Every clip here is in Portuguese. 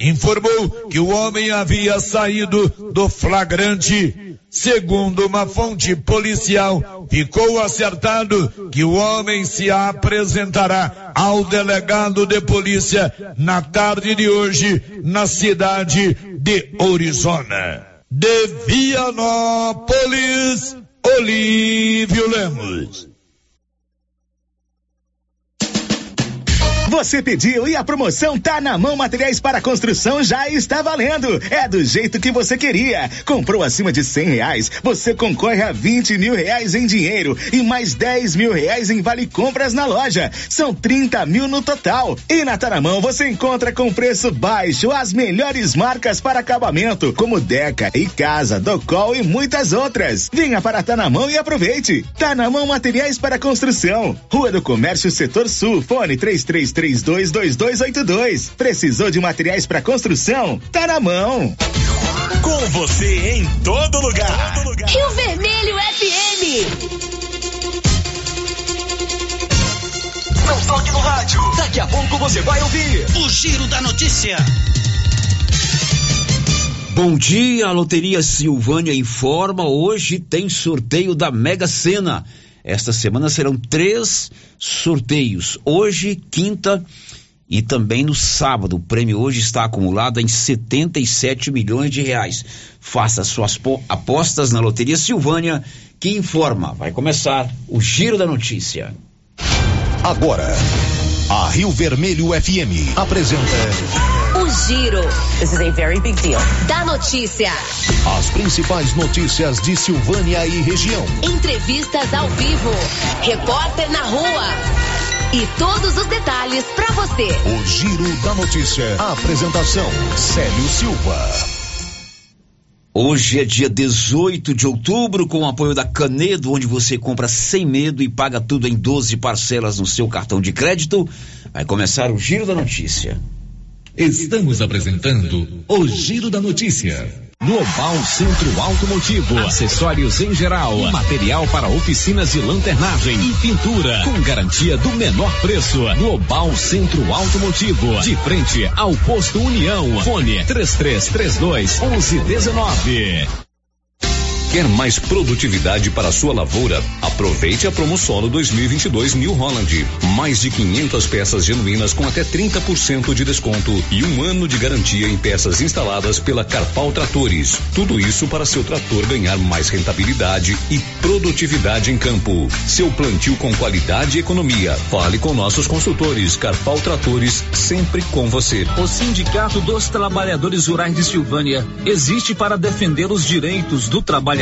informou que o homem havia saído do flagrante. Segundo uma fonte policial, ficou acertado que o homem se apresentará ao delegado de polícia na tarde de hoje na cidade de Orizona. De Vianópolis, Olívio Lemos. Você pediu e a promoção tá na mão. Materiais para construção já está valendo. É do jeito que você queria. Comprou acima de cem reais, você concorre a vinte mil reais em dinheiro e mais dez mil reais em vale compras na loja. São trinta mil no total. E na Taramão você encontra com preço baixo as melhores marcas para acabamento, como Deca e Casa, Docol e muitas outras. Venha para Tanamão e aproveite. Tanamão Materiais para Construção. Rua do Comércio Setor Sul. Fone três três três 322282. Precisou de materiais para construção? Tá na mão. Com você em todo lugar. todo lugar. Rio Vermelho FM. Não toque no rádio. Daqui a pouco você vai ouvir o Giro da Notícia. Bom dia, a Loteria Silvânia informa. Hoje tem sorteio da Mega Sena. Esta semana serão três sorteios. Hoje, quinta e também no sábado. O prêmio hoje está acumulado em 77 milhões de reais. Faça suas apostas na Loteria Silvânia, que informa. Vai começar o Giro da Notícia. Agora, a Rio Vermelho FM apresenta. Giro. This is a very big deal. Da notícia. As principais notícias de Silvânia e região. Entrevistas ao vivo. Repórter na rua. E todos os detalhes para você. O Giro da Notícia. A apresentação: Célio Silva. Hoje é dia 18 de outubro, com o apoio da Canedo, onde você compra sem medo e paga tudo em 12 parcelas no seu cartão de crédito. Vai começar o Giro da Notícia. Estamos apresentando o Giro da Notícia. Global Centro Automotivo, acessórios em geral, material para oficinas de lanternagem e pintura, com garantia do menor preço. Global Centro Automotivo, de frente ao posto União. Fone 3332 1119. Quer mais produtividade para sua lavoura? Aproveite a Promosolo 2022 New Holland. Mais de 500 peças genuínas com até 30% de desconto e um ano de garantia em peças instaladas pela Carpal Tratores. Tudo isso para seu trator ganhar mais rentabilidade e produtividade em campo. Seu plantio com qualidade e economia. Fale com nossos consultores. Carpal Tratores, sempre com você. O Sindicato dos Trabalhadores Rurais de Silvânia existe para defender os direitos do trabalhador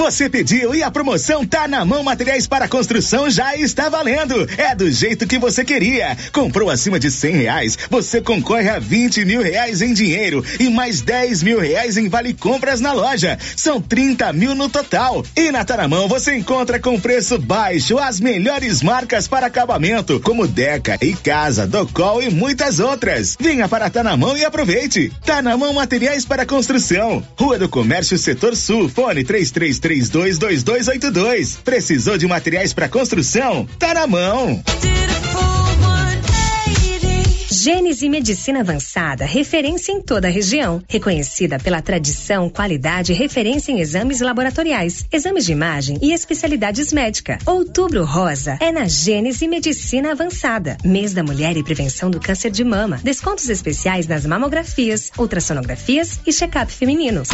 Você pediu e a promoção tá na mão. Materiais para construção já está valendo. É do jeito que você queria. Comprou acima de cem reais, você concorre a vinte mil reais em dinheiro e mais dez mil reais em vale compras na loja. São trinta mil no total. E na Taramão você encontra com preço baixo as melhores marcas para acabamento, como Deca e Casa, Docol e muitas outras. Venha para Tanamão e aproveite. Tanamão Materiais para Construção. Rua do Comércio Setor Sul. Fone três três três 322282. Precisou de materiais para construção? Tá na mão. Gênese Medicina Avançada, referência em toda a região. Reconhecida pela tradição, qualidade e referência em exames laboratoriais, exames de imagem e especialidades médicas. Outubro Rosa é na Gênese Medicina Avançada. Mês da Mulher e Prevenção do Câncer de Mama. Descontos especiais nas mamografias, ultrassonografias e check-up femininos.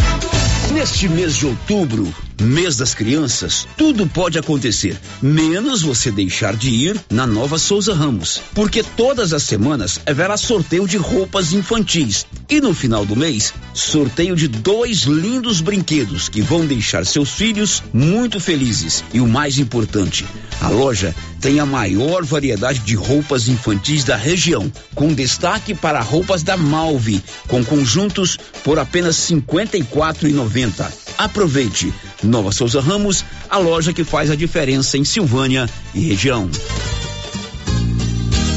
Neste mês de outubro, mês das crianças, tudo pode acontecer, menos você deixar de ir na Nova Souza Ramos, porque todas as semanas haverá sorteio de roupas infantis e no final do mês, sorteio de dois lindos brinquedos que vão deixar seus filhos muito felizes. E o mais importante, a loja tem a maior variedade de roupas infantis da região, com destaque para roupas da Malve, com conjuntos por apenas R$ 54,90. Aproveite! Nova Souza Ramos, a loja que faz a diferença em Silvânia e região.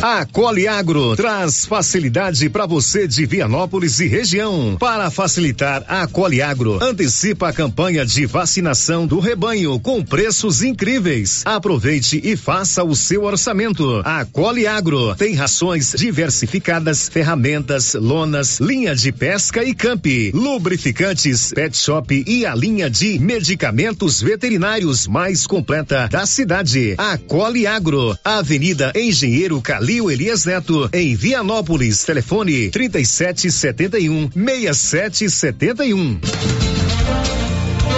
A Coliagro traz facilidade para você de Vianópolis e região. Para facilitar, a Coliagro antecipa a campanha de vacinação do rebanho com preços incríveis. Aproveite e faça o seu orçamento. A Coliagro tem rações diversificadas, ferramentas, lonas, linha de pesca e camp, lubrificantes, pet shop e a linha de medicamentos veterinários mais completa da cidade. A Coliagro, Avenida Engenheiro Cali Calil Elias Neto, em Vianópolis. Telefone 3771 6771.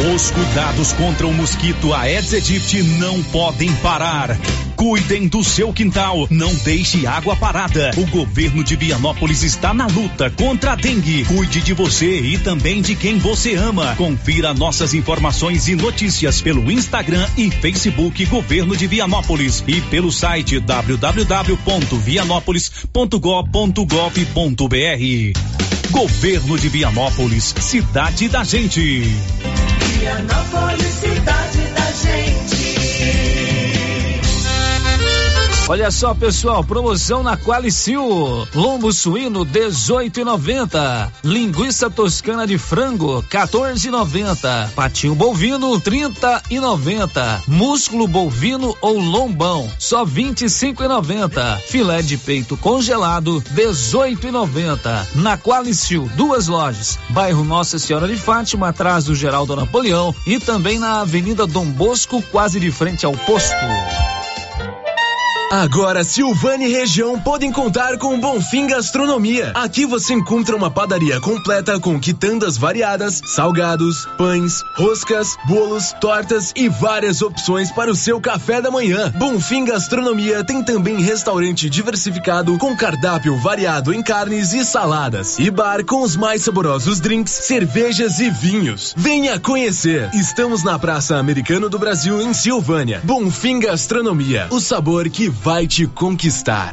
Os cuidados contra o mosquito Aedes aegypti não podem parar. Cuidem do seu quintal, não deixe água parada. O governo de Vianópolis está na luta contra a dengue. Cuide de você e também de quem você ama. Confira nossas informações e notícias pelo Instagram e Facebook Governo de Vianópolis e pelo site www.vianópolis.gov.br. Governo de Vianópolis, cidade da gente. Vianópolis, cidade Olha só, pessoal, promoção na Qualicil. Lombo suíno 18,90. Linguiça toscana de frango 14,90. Patinho bovino 30,90. Músculo bovino ou lombão só 25,90. Filé de peito congelado 18,90. Na Qualicil, duas lojas. Bairro Nossa Senhora de Fátima, atrás do Geraldo Napoleão e também na Avenida Dom Bosco, quase de frente ao posto. Agora, Silvânia e região podem contar com Bonfim Gastronomia. Aqui você encontra uma padaria completa com quitandas variadas, salgados, pães, roscas, bolos, tortas e várias opções para o seu café da manhã. Bonfim Gastronomia tem também restaurante diversificado com cardápio variado em carnes e saladas e bar com os mais saborosos drinks, cervejas e vinhos. Venha conhecer. Estamos na Praça Americano do Brasil em Silvânia. Bonfim Gastronomia, o sabor que vai te conquistar.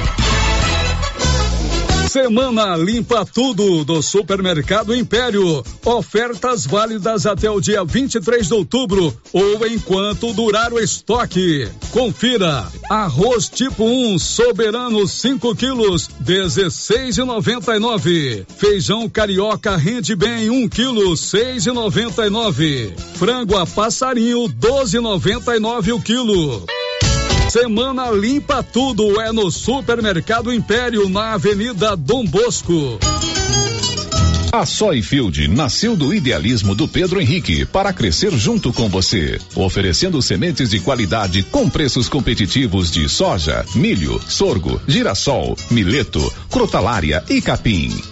Semana Limpa Tudo do Supermercado Império. Ofertas válidas até o dia 23 de outubro ou enquanto durar o estoque. Confira. Arroz tipo 1 soberano 5 quilos 16,99. Feijão carioca rende bem 1 quilo 6,99. frango a passarinho 12,99 o quilo. Semana Limpa Tudo é no Supermercado Império, na Avenida Dom Bosco. A Soyfield nasceu do idealismo do Pedro Henrique para crescer junto com você, oferecendo sementes de qualidade com preços competitivos de soja, milho, sorgo, girassol, mileto, crotalária e capim.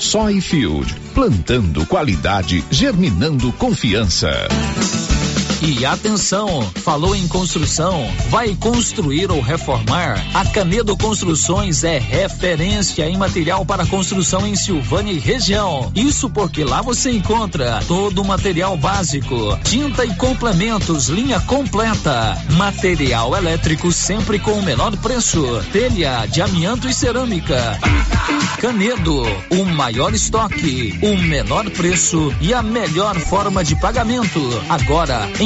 Soyfield, plantando qualidade, germinando confiança. E atenção, falou em construção, vai construir ou reformar? A Canedo Construções é referência em material para construção em Silvânia e região. Isso porque lá você encontra todo o material básico, tinta e complementos, linha completa, material elétrico sempre com o menor preço, telha de amianto e cerâmica. Canedo, o maior estoque, o menor preço e a melhor forma de pagamento. Agora em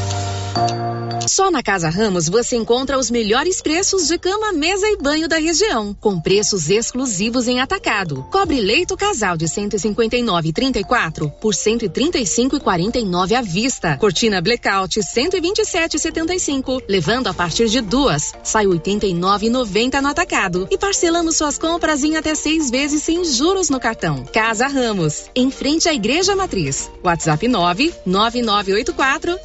Só na Casa Ramos você encontra os melhores preços de cama, mesa e banho da região, com preços exclusivos em atacado. Cobre leito casal de 159,34 por 135,49 à vista. Cortina blackout 127,75, levando a partir de duas. Sai 89,90 no atacado e parcelamos suas compras em até seis vezes sem juros no cartão. Casa Ramos, em frente à Igreja Matriz. WhatsApp 9 9984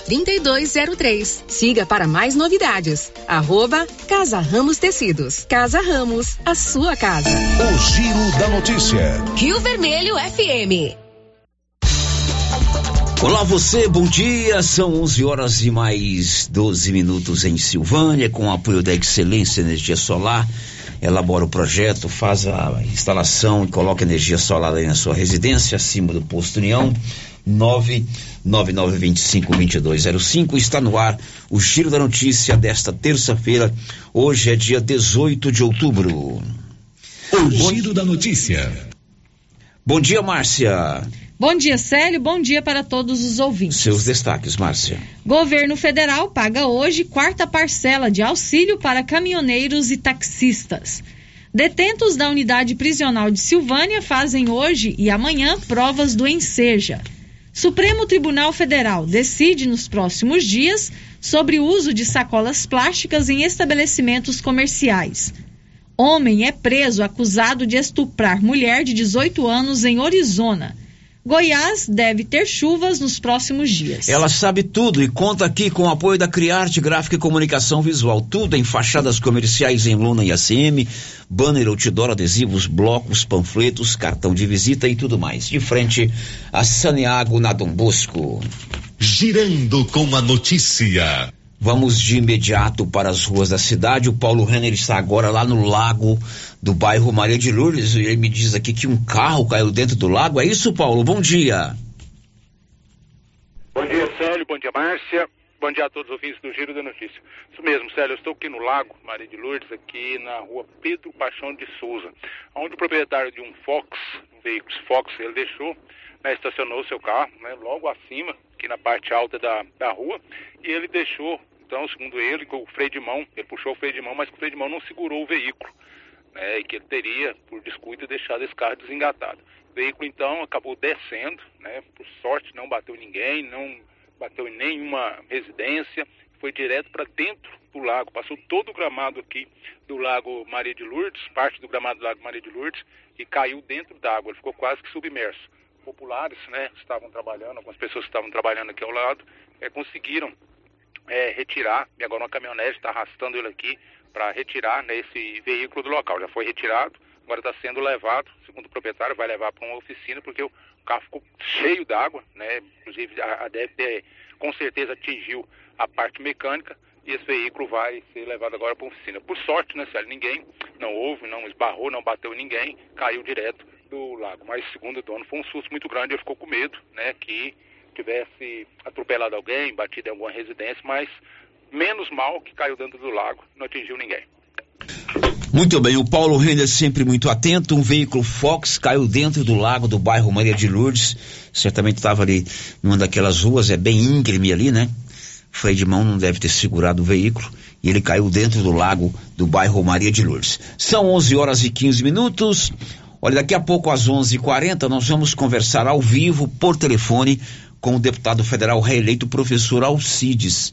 3203. Siga para mais novidades. Arroba Casa Ramos Tecidos. Casa Ramos, a sua casa. O Giro da Notícia. Rio Vermelho FM. Olá você, bom dia. São 11 horas e mais 12 minutos em Silvânia, com o apoio da Excelência Energia Solar. Elabora o projeto, faz a instalação e coloca energia solar aí na sua residência, acima do posto União. 999252205 está no ar o Giro da Notícia desta terça-feira. Hoje é dia 18 de outubro. O Giro da Notícia. Bom dia, Márcia. Bom dia, Célio. Bom dia para todos os ouvintes. Seus destaques, Márcia. Governo federal paga hoje quarta parcela de auxílio para caminhoneiros e taxistas. Detentos da unidade prisional de Silvânia fazem hoje e amanhã provas do Enseja. Supremo Tribunal Federal decide nos próximos dias sobre o uso de sacolas plásticas em estabelecimentos comerciais. Homem é preso acusado de estuprar mulher de 18 anos em Arizona. Goiás deve ter chuvas nos próximos dias. Ela sabe tudo e conta aqui com o apoio da Criarte Gráfica e Comunicação Visual. Tudo em fachadas comerciais em lona e ACM, banner, outdoor, adesivos, blocos, panfletos, cartão de visita e tudo mais. De frente a Saneago na Dom Bosco. Girando com a notícia. Vamos de imediato para as ruas da cidade. O Paulo Renner está agora lá no lago do bairro Maria de Lourdes. E ele me diz aqui que um carro caiu dentro do lago. É isso, Paulo? Bom dia. Bom dia, Célio. Bom dia, Márcia. Bom dia a todos os ouvintes do Giro da Notícia. Isso mesmo, Célio. Eu estou aqui no Lago Maria de Lourdes, aqui na rua Pedro Paixão de Souza, onde o proprietário de um Fox, um veículo Fox, ele deixou, né, estacionou seu carro, né, logo acima, aqui na parte alta da, da rua, e ele deixou, então, segundo ele, com o freio de mão, ele puxou o freio de mão, mas o freio de mão não segurou o veículo, né, e que ele teria, por descuido, deixado esse carro desengatado. O veículo, então, acabou descendo, né, por sorte não bateu ninguém, não bateu em nenhuma residência, foi direto para dentro do lago, passou todo o gramado aqui do Lago Maria de Lourdes, parte do gramado do Lago Maria de Lourdes, e caiu dentro d'água, ele ficou quase que submerso. Populares, né, estavam trabalhando, algumas pessoas estavam trabalhando aqui ao lado, é, conseguiram é, retirar, e agora uma caminhonete está arrastando ele aqui para retirar né, esse veículo do local. Já foi retirado, agora está sendo levado, segundo o proprietário, vai levar para uma oficina, porque o carro ficou cheio d'água, né? Inclusive a, a deve com certeza atingiu a parte mecânica e esse veículo vai ser levado agora para uma oficina. Por sorte, né, Célio, ninguém não houve, não esbarrou, não bateu ninguém, caiu direto do lago. Mas segundo o dono, foi um susto muito grande, ele ficou com medo, né, que tivesse atropelado alguém, batido em alguma residência, mas menos mal que caiu dentro do lago, não atingiu ninguém. Muito bem, o Paulo Renner sempre muito atento. Um veículo Fox caiu dentro do lago do bairro Maria de Lourdes. Certamente estava ali numa daquelas ruas, é bem íngreme ali, né? freio de mão não deve ter segurado o veículo e ele caiu dentro do lago do bairro Maria de Lourdes. São 11 horas e 15 minutos. Olha, daqui a pouco às 11:40 nós vamos conversar ao vivo por telefone com o deputado federal reeleito professor Alcides.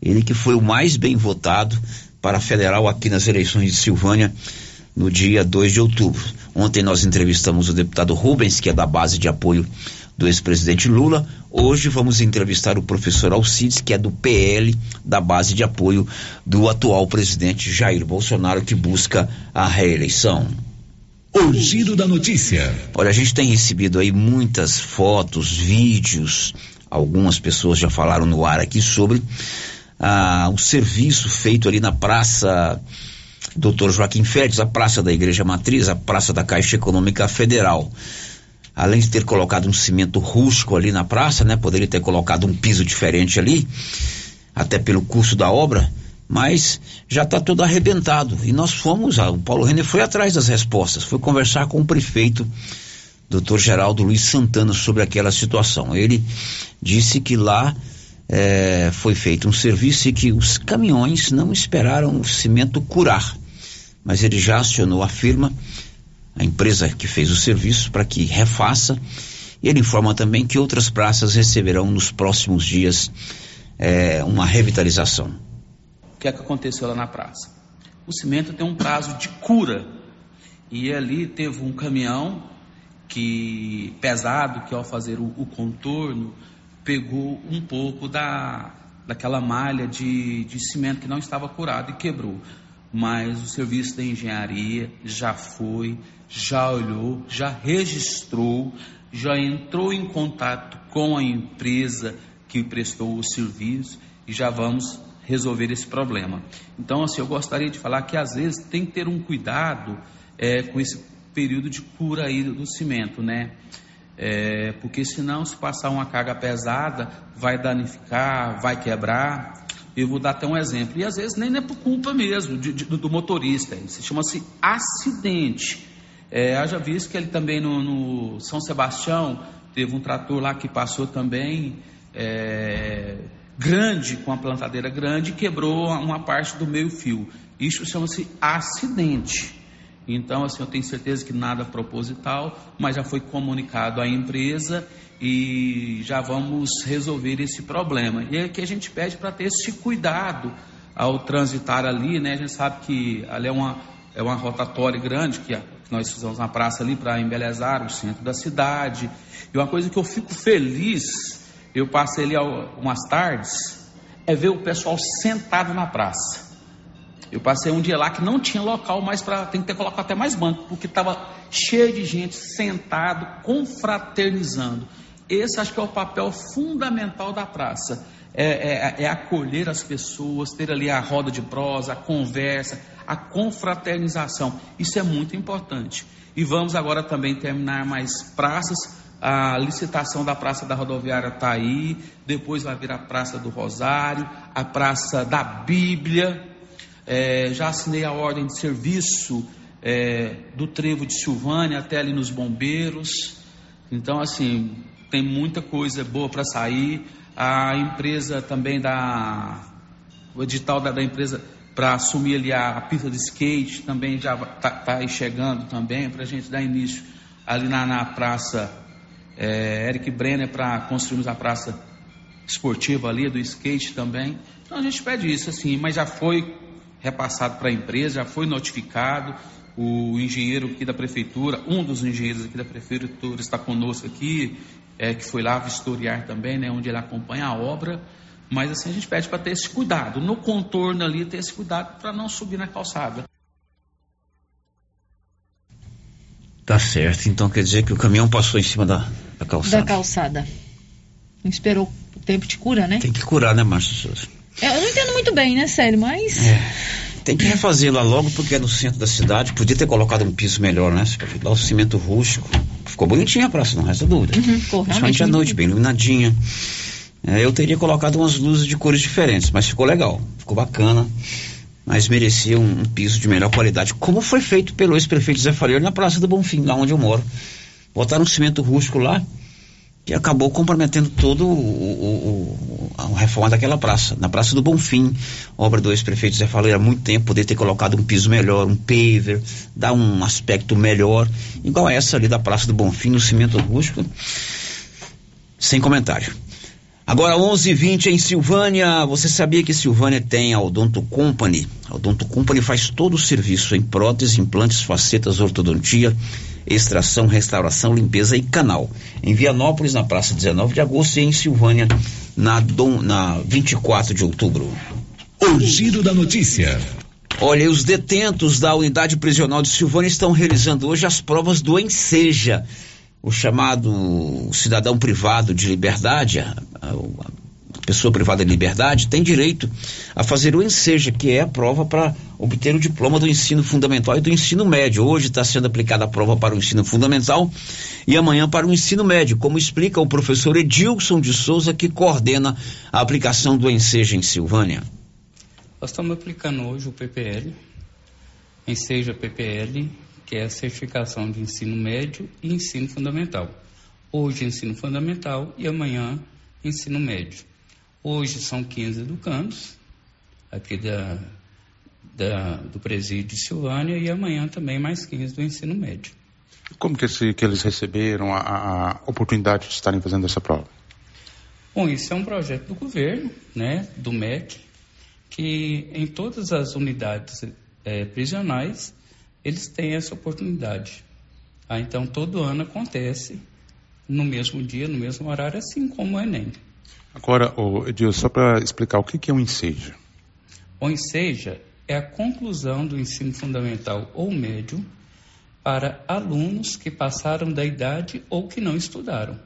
Ele que foi o mais bem votado para federal aqui nas eleições de Silvânia no dia 2 de outubro. Ontem nós entrevistamos o deputado Rubens, que é da base de apoio do ex-presidente Lula. Hoje vamos entrevistar o professor Alcides, que é do PL, da base de apoio do atual presidente Jair Bolsonaro, que busca a reeleição. O giro da notícia. Olha, a gente tem recebido aí muitas fotos, vídeos, algumas pessoas já falaram no ar aqui sobre ah, o serviço feito ali na praça Dr. Joaquim Félix, a praça da Igreja Matriz, a praça da Caixa Econômica Federal além de ter colocado um cimento rústico ali na praça, né? Poderia ter colocado um piso diferente ali, até pelo custo da obra, mas já está tudo arrebentado. E nós fomos, o Paulo Renner foi atrás das respostas, foi conversar com o prefeito, doutor Geraldo Luiz Santana, sobre aquela situação. Ele disse que lá é, foi feito um serviço e que os caminhões não esperaram o cimento curar. Mas ele já acionou a firma a empresa que fez o serviço, para que refaça. E ele informa também que outras praças receberão nos próximos dias é, uma revitalização. O que é que aconteceu lá na praça? O cimento tem um prazo de cura. E ali teve um caminhão que pesado, que ao fazer o, o contorno, pegou um pouco da, daquela malha de, de cimento que não estava curado e quebrou mas o serviço da engenharia já foi, já olhou, já registrou, já entrou em contato com a empresa que prestou o serviço e já vamos resolver esse problema. Então, assim, eu gostaria de falar que às vezes tem que ter um cuidado é, com esse período de cura aí do cimento, né? É, porque senão, se passar uma carga pesada, vai danificar, vai quebrar. Eu vou dar até um exemplo. E às vezes nem é por culpa mesmo de, de, do motorista. Isso chama-se acidente. É, haja visto que ele também no, no, São Sebastião teve um trator lá que passou também é, grande, com a plantadeira grande, e quebrou uma parte do meio fio. Isso chama-se acidente. Então, assim, eu tenho certeza que nada proposital, mas já foi comunicado à empresa e já vamos resolver esse problema. E é que a gente pede para ter esse cuidado ao transitar ali, né? A gente sabe que ali é uma, é uma rotatória grande que, nós fizemos na praça ali para embelezar o centro da cidade. E uma coisa que eu fico feliz, eu passei ali umas tardes, é ver o pessoal sentado na praça. Eu passei um dia lá que não tinha local mais para. Tem que ter colocado até mais banco, porque estava cheio de gente sentado, confraternizando. Esse acho que é o papel fundamental da praça. É, é, é, acolher as pessoas, ter ali a roda de prosa, a conversa, a confraternização. Isso é muito importante. E vamos agora também terminar mais praças. A licitação da Praça da Rodoviária está aí, depois vai vir a Praça do Rosário, a Praça da Bíblia, é, já assinei a ordem de serviço é, do trevo de Silvânia até ali nos bombeiros. Então, assim, tem muita coisa boa para sair. A empresa também da. O edital da, da empresa para assumir ali a, a, pista de skate também já está tá aí chegando também, para a gente dar início ali na, na praça é, Eric Brenner para construirmos a praça esportiva ali, do skate também. Então a gente pede isso, assim, mas já foi repassado para a empresa, já foi notificado. O engenheiro aqui da prefeitura, um dos engenheiros aqui da prefeitura está conosco aqui, é, que foi lá vistoriar também, né, onde ele acompanha a obra. Mas assim a gente pede para ter esse cuidado, no contorno ali, ter esse cuidado para não subir na calçada. Tá certo, então quer dizer que o caminhão passou em cima da, da calçada. Da calçada. Não esperou o tempo de cura, né? Tem que curar, né, Márcio Souza? Eu não entendo muito bem, né, sério, mas. É. Tem que refazer lá logo porque é no centro da cidade. Podia ter colocado um piso melhor, né? Lá o cimento rústico. Ficou bonitinha a praça, não resta dúvida. Uhum, ficou Principalmente à noite, bem iluminadinha. É, eu teria colocado umas luzes de cores diferentes, mas ficou legal, ficou bacana. Mas merecia um, um piso de melhor qualidade, como foi feito pelo ex-prefeito Zé Fareiro na Praça do Bonfim, lá onde eu moro. Botaram um cimento rústico lá, que acabou comprometendo todo o, o, o, a reforma daquela praça. Na Praça do Bonfim, obra do ex-prefeito Zé Faleiro há muito tempo, poder ter colocado um piso melhor, um paver, dar um aspecto melhor, igual essa ali da Praça do Bonfim, no cimento rústico, sem comentário. Agora 11:20 em Silvânia. Você sabia que Silvânia tem a Odonto Company? A Odonto Company faz todo o serviço em próteses, implantes, facetas, ortodontia, extração, restauração, limpeza e canal. Em Vianópolis, na praça 19 de agosto, e em Silvânia, na, Dom, na 24 de outubro. O giro da notícia. Olha, os detentos da unidade prisional de Silvânia estão realizando hoje as provas do Enseja o chamado cidadão privado de liberdade, pessoa privada de liberdade, tem direito a fazer o enseja, que é a prova para obter o diploma do ensino fundamental e do ensino médio. Hoje está sendo aplicada a prova para o ensino fundamental e amanhã para o ensino médio, como explica o professor Edilson de Souza, que coordena a aplicação do enseja em Silvânia. Nós estamos aplicando hoje o PPL, enseja PPL, que é a certificação de ensino médio e ensino fundamental. Hoje, ensino fundamental e amanhã, ensino médio. Hoje são 15 educandos, aqui da, da, do presídio de Silvânia, e amanhã também mais 15 do ensino médio. Como que, esse, que eles receberam a, a, oportunidade de estarem fazendo essa prova? Bom, isso é um projeto do governo, né, do MEC, que em todas as unidades é, prisionais eles têm essa oportunidade. Ah, então, todo ano acontece no mesmo dia, no mesmo horário, assim como o Enem. Agora, oh, Edil, só para explicar, o que, que é um Enseja? O Enseja é a conclusão do ensino fundamental ou médio para alunos que passaram da idade ou que não estudaram.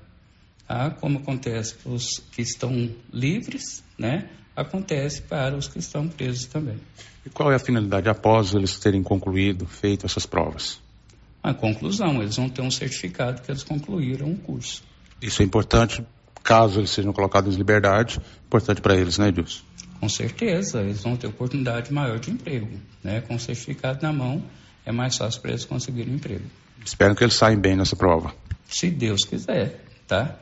Ah, como acontece para os que estão livres, né? acontece para os que estão presos também. E qual é a finalidade após eles terem concluído, feito essas provas? A conclusão, eles vão ter um certificado que eles concluíram o curso. Isso é importante, caso eles sejam colocados em liberdade, importante para eles, né, Edilson? Com certeza, eles vão ter oportunidade maior de emprego, né? Com o certificado na mão, é mais fácil para eles conseguirem emprego. Espero que eles saiam bem nessa prova. Se Deus quiser, tá?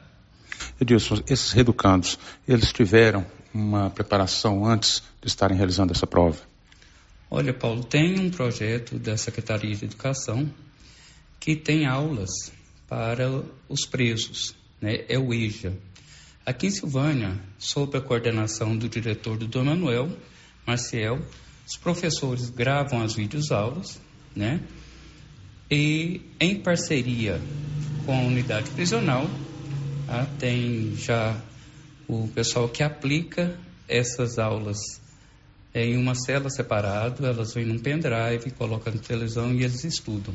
Edilson, esses reeducandos, eles tiveram uma preparação antes de estarem realizando essa prova? Olha, Paulo, tem um projeto da Secretaria de Educação que tem aulas para os presos, né? É o EJA. Aqui em Silvânia, sob a coordenação do diretor do Dom Manuel, Marciel, os professores gravam as videoaulas, né? E em parceria com a unidade prisional, tá? tem já o pessoal que aplica essas aulas em uma cela separada, elas vêm num pendrive, colocam na televisão e eles estudam.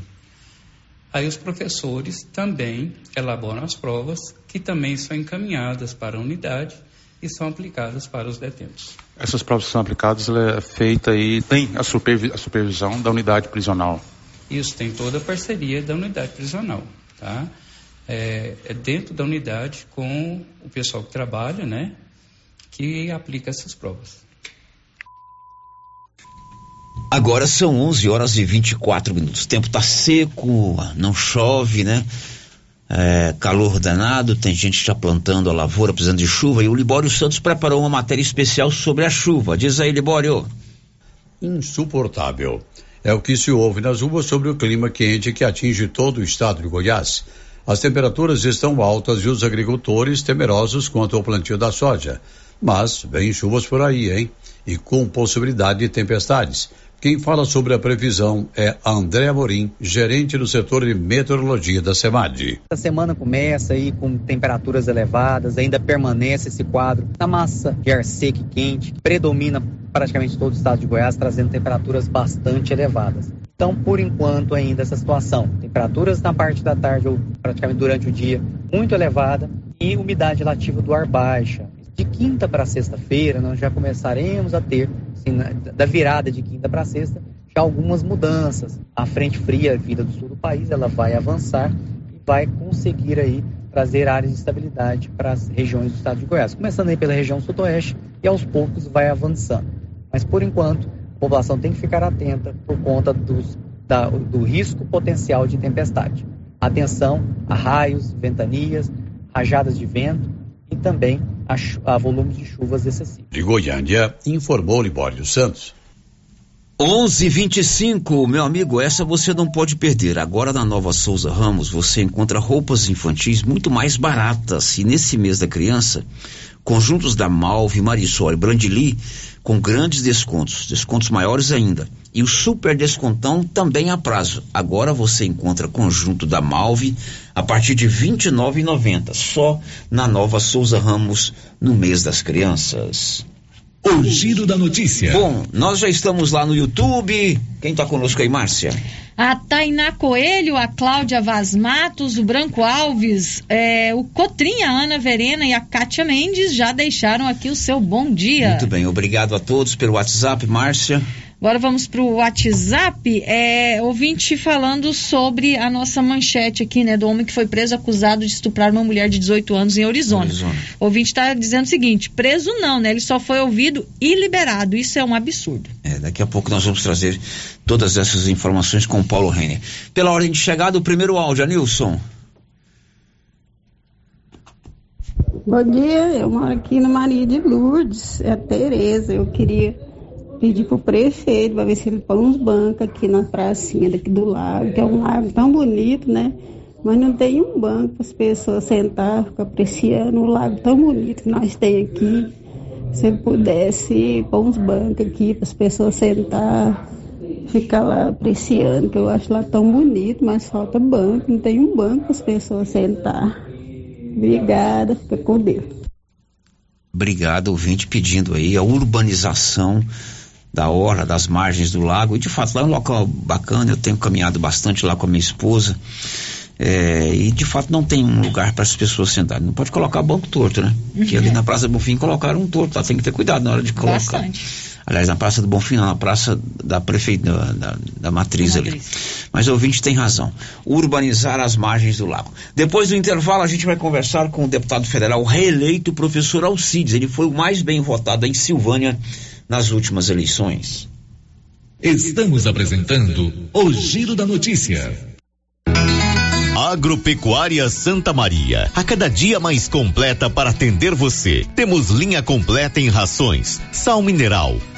Aí os professores também elaboram as provas, que também são encaminhadas para a unidade e são aplicadas para os detentos. Essas provas são aplicadas, ela é feita e tem a, supervi a supervisão da unidade prisional. Isso, tem toda a parceria da unidade prisional, tá? é, é dentro da unidade com o pessoal que trabalha, né, que aplica essas provas. Agora são 11 horas e 24 minutos. O tempo está seco, não chove, né? É, calor danado, tem gente já plantando a lavoura, precisando de chuva. E o Libório Santos preparou uma matéria especial sobre a chuva. Diz aí, Libório. Insuportável. É o que se ouve nas ruas sobre o clima quente que atinge todo o estado de Goiás. As temperaturas estão altas e os agricultores temerosos quanto ao plantio da soja. Mas vem chuvas por aí, hein? E com possibilidade de tempestades. Quem fala sobre a previsão é André Amorim, gerente do setor de meteorologia da SEMAD. A semana começa aí com temperaturas elevadas, ainda permanece esse quadro na massa de ar seco e quente, que predomina praticamente todo o estado de Goiás, trazendo temperaturas bastante elevadas. Então, por enquanto, ainda essa situação. Temperaturas na parte da tarde ou praticamente durante o dia muito elevada e umidade relativa do ar baixa. De quinta para sexta-feira, nós já começaremos a ter assim, da virada de quinta para sexta, já algumas mudanças. A frente fria vinda do sul do país, ela vai avançar e vai conseguir aí trazer áreas de estabilidade para as regiões do estado de Goiás. Começando aí pela região sudoeste e aos poucos vai avançando. Mas por enquanto, a população tem que ficar atenta por conta dos, da, do risco potencial de tempestade. Atenção a raios, ventanias, rajadas de vento e também a, a volumes de chuvas excessivos. De Goiânia, informou Libório Santos. 11:25, meu amigo, essa você não pode perder. Agora na Nova Souza Ramos você encontra roupas infantis muito mais baratas. E nesse mês da criança, conjuntos da Malve, Marisol e Brandili com grandes descontos, descontos maiores ainda. E o super descontão também a prazo. Agora você encontra conjunto da Malve a partir de R$ 29,90, só na Nova Souza Ramos no mês das crianças. O giro da notícia. Bom, nós já estamos lá no YouTube. Quem está conosco aí, Márcia? A Tainá Coelho, a Cláudia Vaz Matos, o Branco Alves, é, o Cotrinha, a Ana Verena e a Kátia Mendes já deixaram aqui o seu bom dia. Muito bem, obrigado a todos pelo WhatsApp, Márcia. Agora vamos para o WhatsApp. É, ouvinte falando sobre a nossa manchete aqui, né? Do homem que foi preso acusado de estuprar uma mulher de 18 anos em Arizona. Arizona. O ouvinte está dizendo o seguinte: preso não, né? Ele só foi ouvido e liberado. Isso é um absurdo. É, daqui a pouco nós vamos trazer todas essas informações com o Paulo Renner. Pela ordem de chegada, o primeiro áudio, Nilson. Bom dia, eu moro aqui no Maria de Lourdes, é a Tereza. Eu queria pedir pro prefeito para ver se ele põe uns bancos aqui na pracinha daqui do lago, que é um lago tão bonito, né? Mas não tem um banco para as pessoas sentar, ficar apreciando o lago tão bonito que nós temos aqui. Se ele pudesse pôr uns bancos aqui para as pessoas sentar, ficar lá apreciando, que eu acho lá tão bonito, mas falta banco, não tem um banco para as pessoas sentar. Obrigada, fica com Deus. Obrigado, ouvinte, pedindo aí a urbanização da orla, das margens do lago. E de fato, lá é um local bacana, eu tenho caminhado bastante lá com a minha esposa. É, e de fato não tem um lugar para as pessoas sentarem. Não pode colocar banco torto, né? Uhum. Que ali na Praça do Bonfim colocaram um torto, tá? tem que ter cuidado na hora de colocar. Bastante. Aliás, na Praça do Bonfim, não, na Praça da Prefeitura, da, da, Matriz da ali. Matriz. Mas o ouvinte tem razão. Urbanizar as margens do lago. Depois do intervalo, a gente vai conversar com o deputado federal reeleito, professor Alcides. Ele foi o mais bem votado em Silvânia nas últimas eleições. Estamos apresentando o Giro da Notícia. Agropecuária Santa Maria, a cada dia mais completa para atender você. Temos linha completa em rações, sal mineral,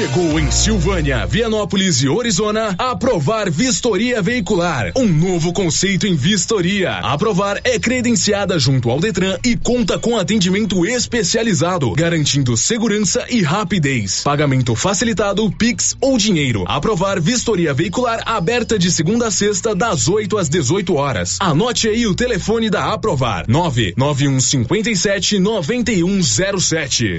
Chegou em Silvânia, Vianópolis e Orizona Aprovar Vistoria Veicular, um novo conceito em vistoria. Aprovar é credenciada junto ao Detran e conta com atendimento especializado, garantindo segurança e rapidez. Pagamento facilitado, Pix ou dinheiro. Aprovar Vistoria Veicular aberta de segunda a sexta das 8 às 18 horas. Anote aí o telefone da Aprovar: 99157 9107.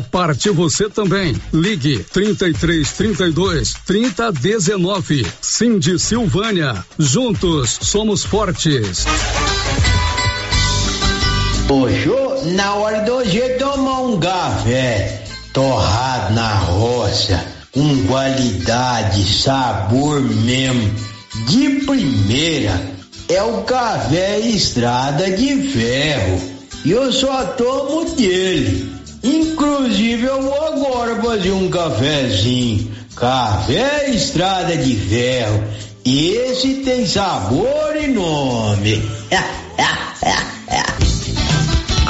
parte você também. Ligue 33 32 30 19. Cindy Silvânia. Juntos somos fortes. Hoje, na hora do hoje tomar um café torrado na roça, com qualidade, sabor mesmo, de primeira, é o café Estrada de Ferro. E eu só tomo dele. Inclusive eu vou agora fazer um cafezinho. Café Estrada de Ferro. Esse tem sabor e nome.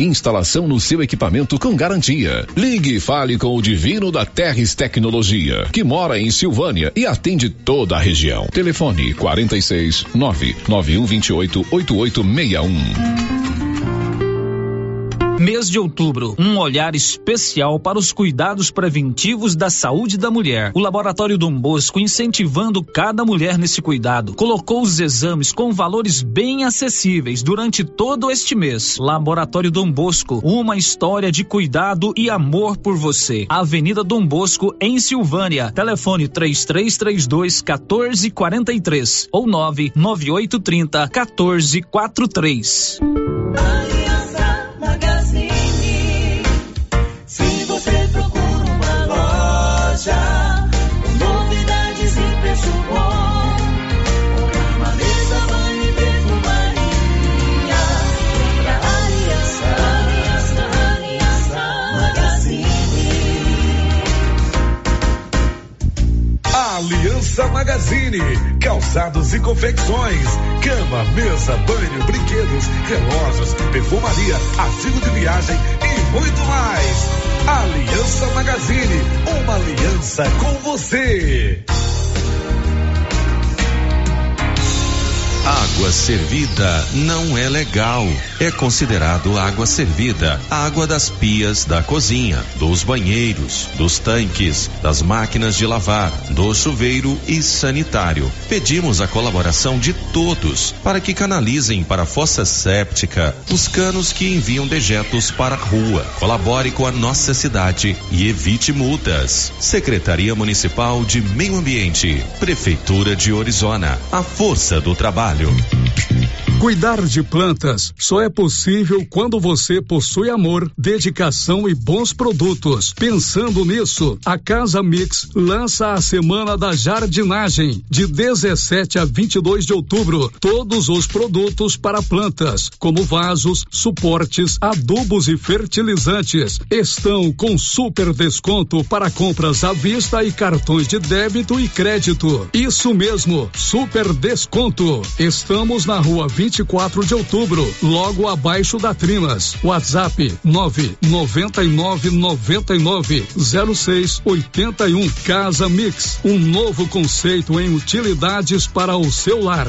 Instalação no seu equipamento com garantia. Ligue e fale com o Divino da Terres Tecnologia, que mora em Silvânia e atende toda a região. Telefone 46 99128 8861. Mês de outubro, um olhar especial para os cuidados preventivos da saúde da mulher. O Laboratório Dom Bosco, incentivando cada mulher nesse cuidado, colocou os exames com valores bem acessíveis durante todo este mês. Laboratório Dom Bosco, uma história de cuidado e amor por você. Avenida Dom Bosco, em Silvânia. Telefone 3332 1443 ou 99830 1443. Magazine, calçados e confecções, cama, mesa, banho, brinquedos, relógios, perfumaria, artigo de viagem e muito mais. Aliança Magazine, uma aliança com você. Água servida não é legal. É considerado água servida, água das pias da cozinha, dos banheiros, dos tanques, das máquinas de lavar, do chuveiro e sanitário. Pedimos a colaboração de todos para que canalizem para a fossa séptica os canos que enviam dejetos para a rua. Colabore com a nossa cidade e evite multas. Secretaria Municipal de Meio Ambiente, Prefeitura de Orizona. A força do trabalho. Cuidar de plantas só é possível quando você possui amor, dedicação e bons produtos. Pensando nisso, a Casa Mix lança a Semana da Jardinagem, de 17 a 22 de outubro. Todos os produtos para plantas, como vasos, suportes, adubos e fertilizantes, estão com super desconto para compras à vista e cartões de débito e crédito. Isso mesmo, super desconto. Estamos na rua 24 de outubro, logo abaixo da Trimas. WhatsApp 999 99 06 81. Casa Mix, um novo conceito em utilidades para o seu lar.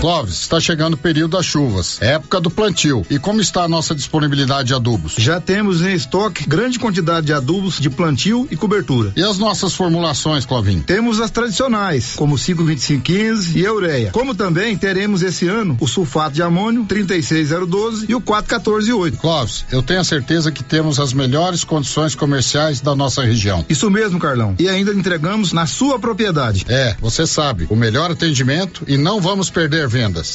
Clóvis, está chegando o período das chuvas, é época do plantio. E como está a nossa disponibilidade de adubos? Já temos em estoque grande quantidade de adubos de plantio e cobertura. E as nossas formulações, Clovinho? Temos as tradicionais, como 52515 e ureia. Como também teremos esse ano o sulfato de amônio 36012 e o 4148. Clóvis, eu tenho a certeza que temos as melhores condições comerciais da nossa região. Isso mesmo, Carlão. E ainda entregamos na sua propriedade. É, você sabe, o melhor atendimento e não vamos perder vendas.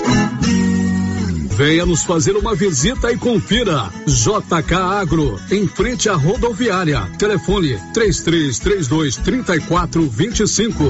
Venha nos fazer uma visita e confira. JK Agro, em frente à rodoviária. Telefone 3332 3425.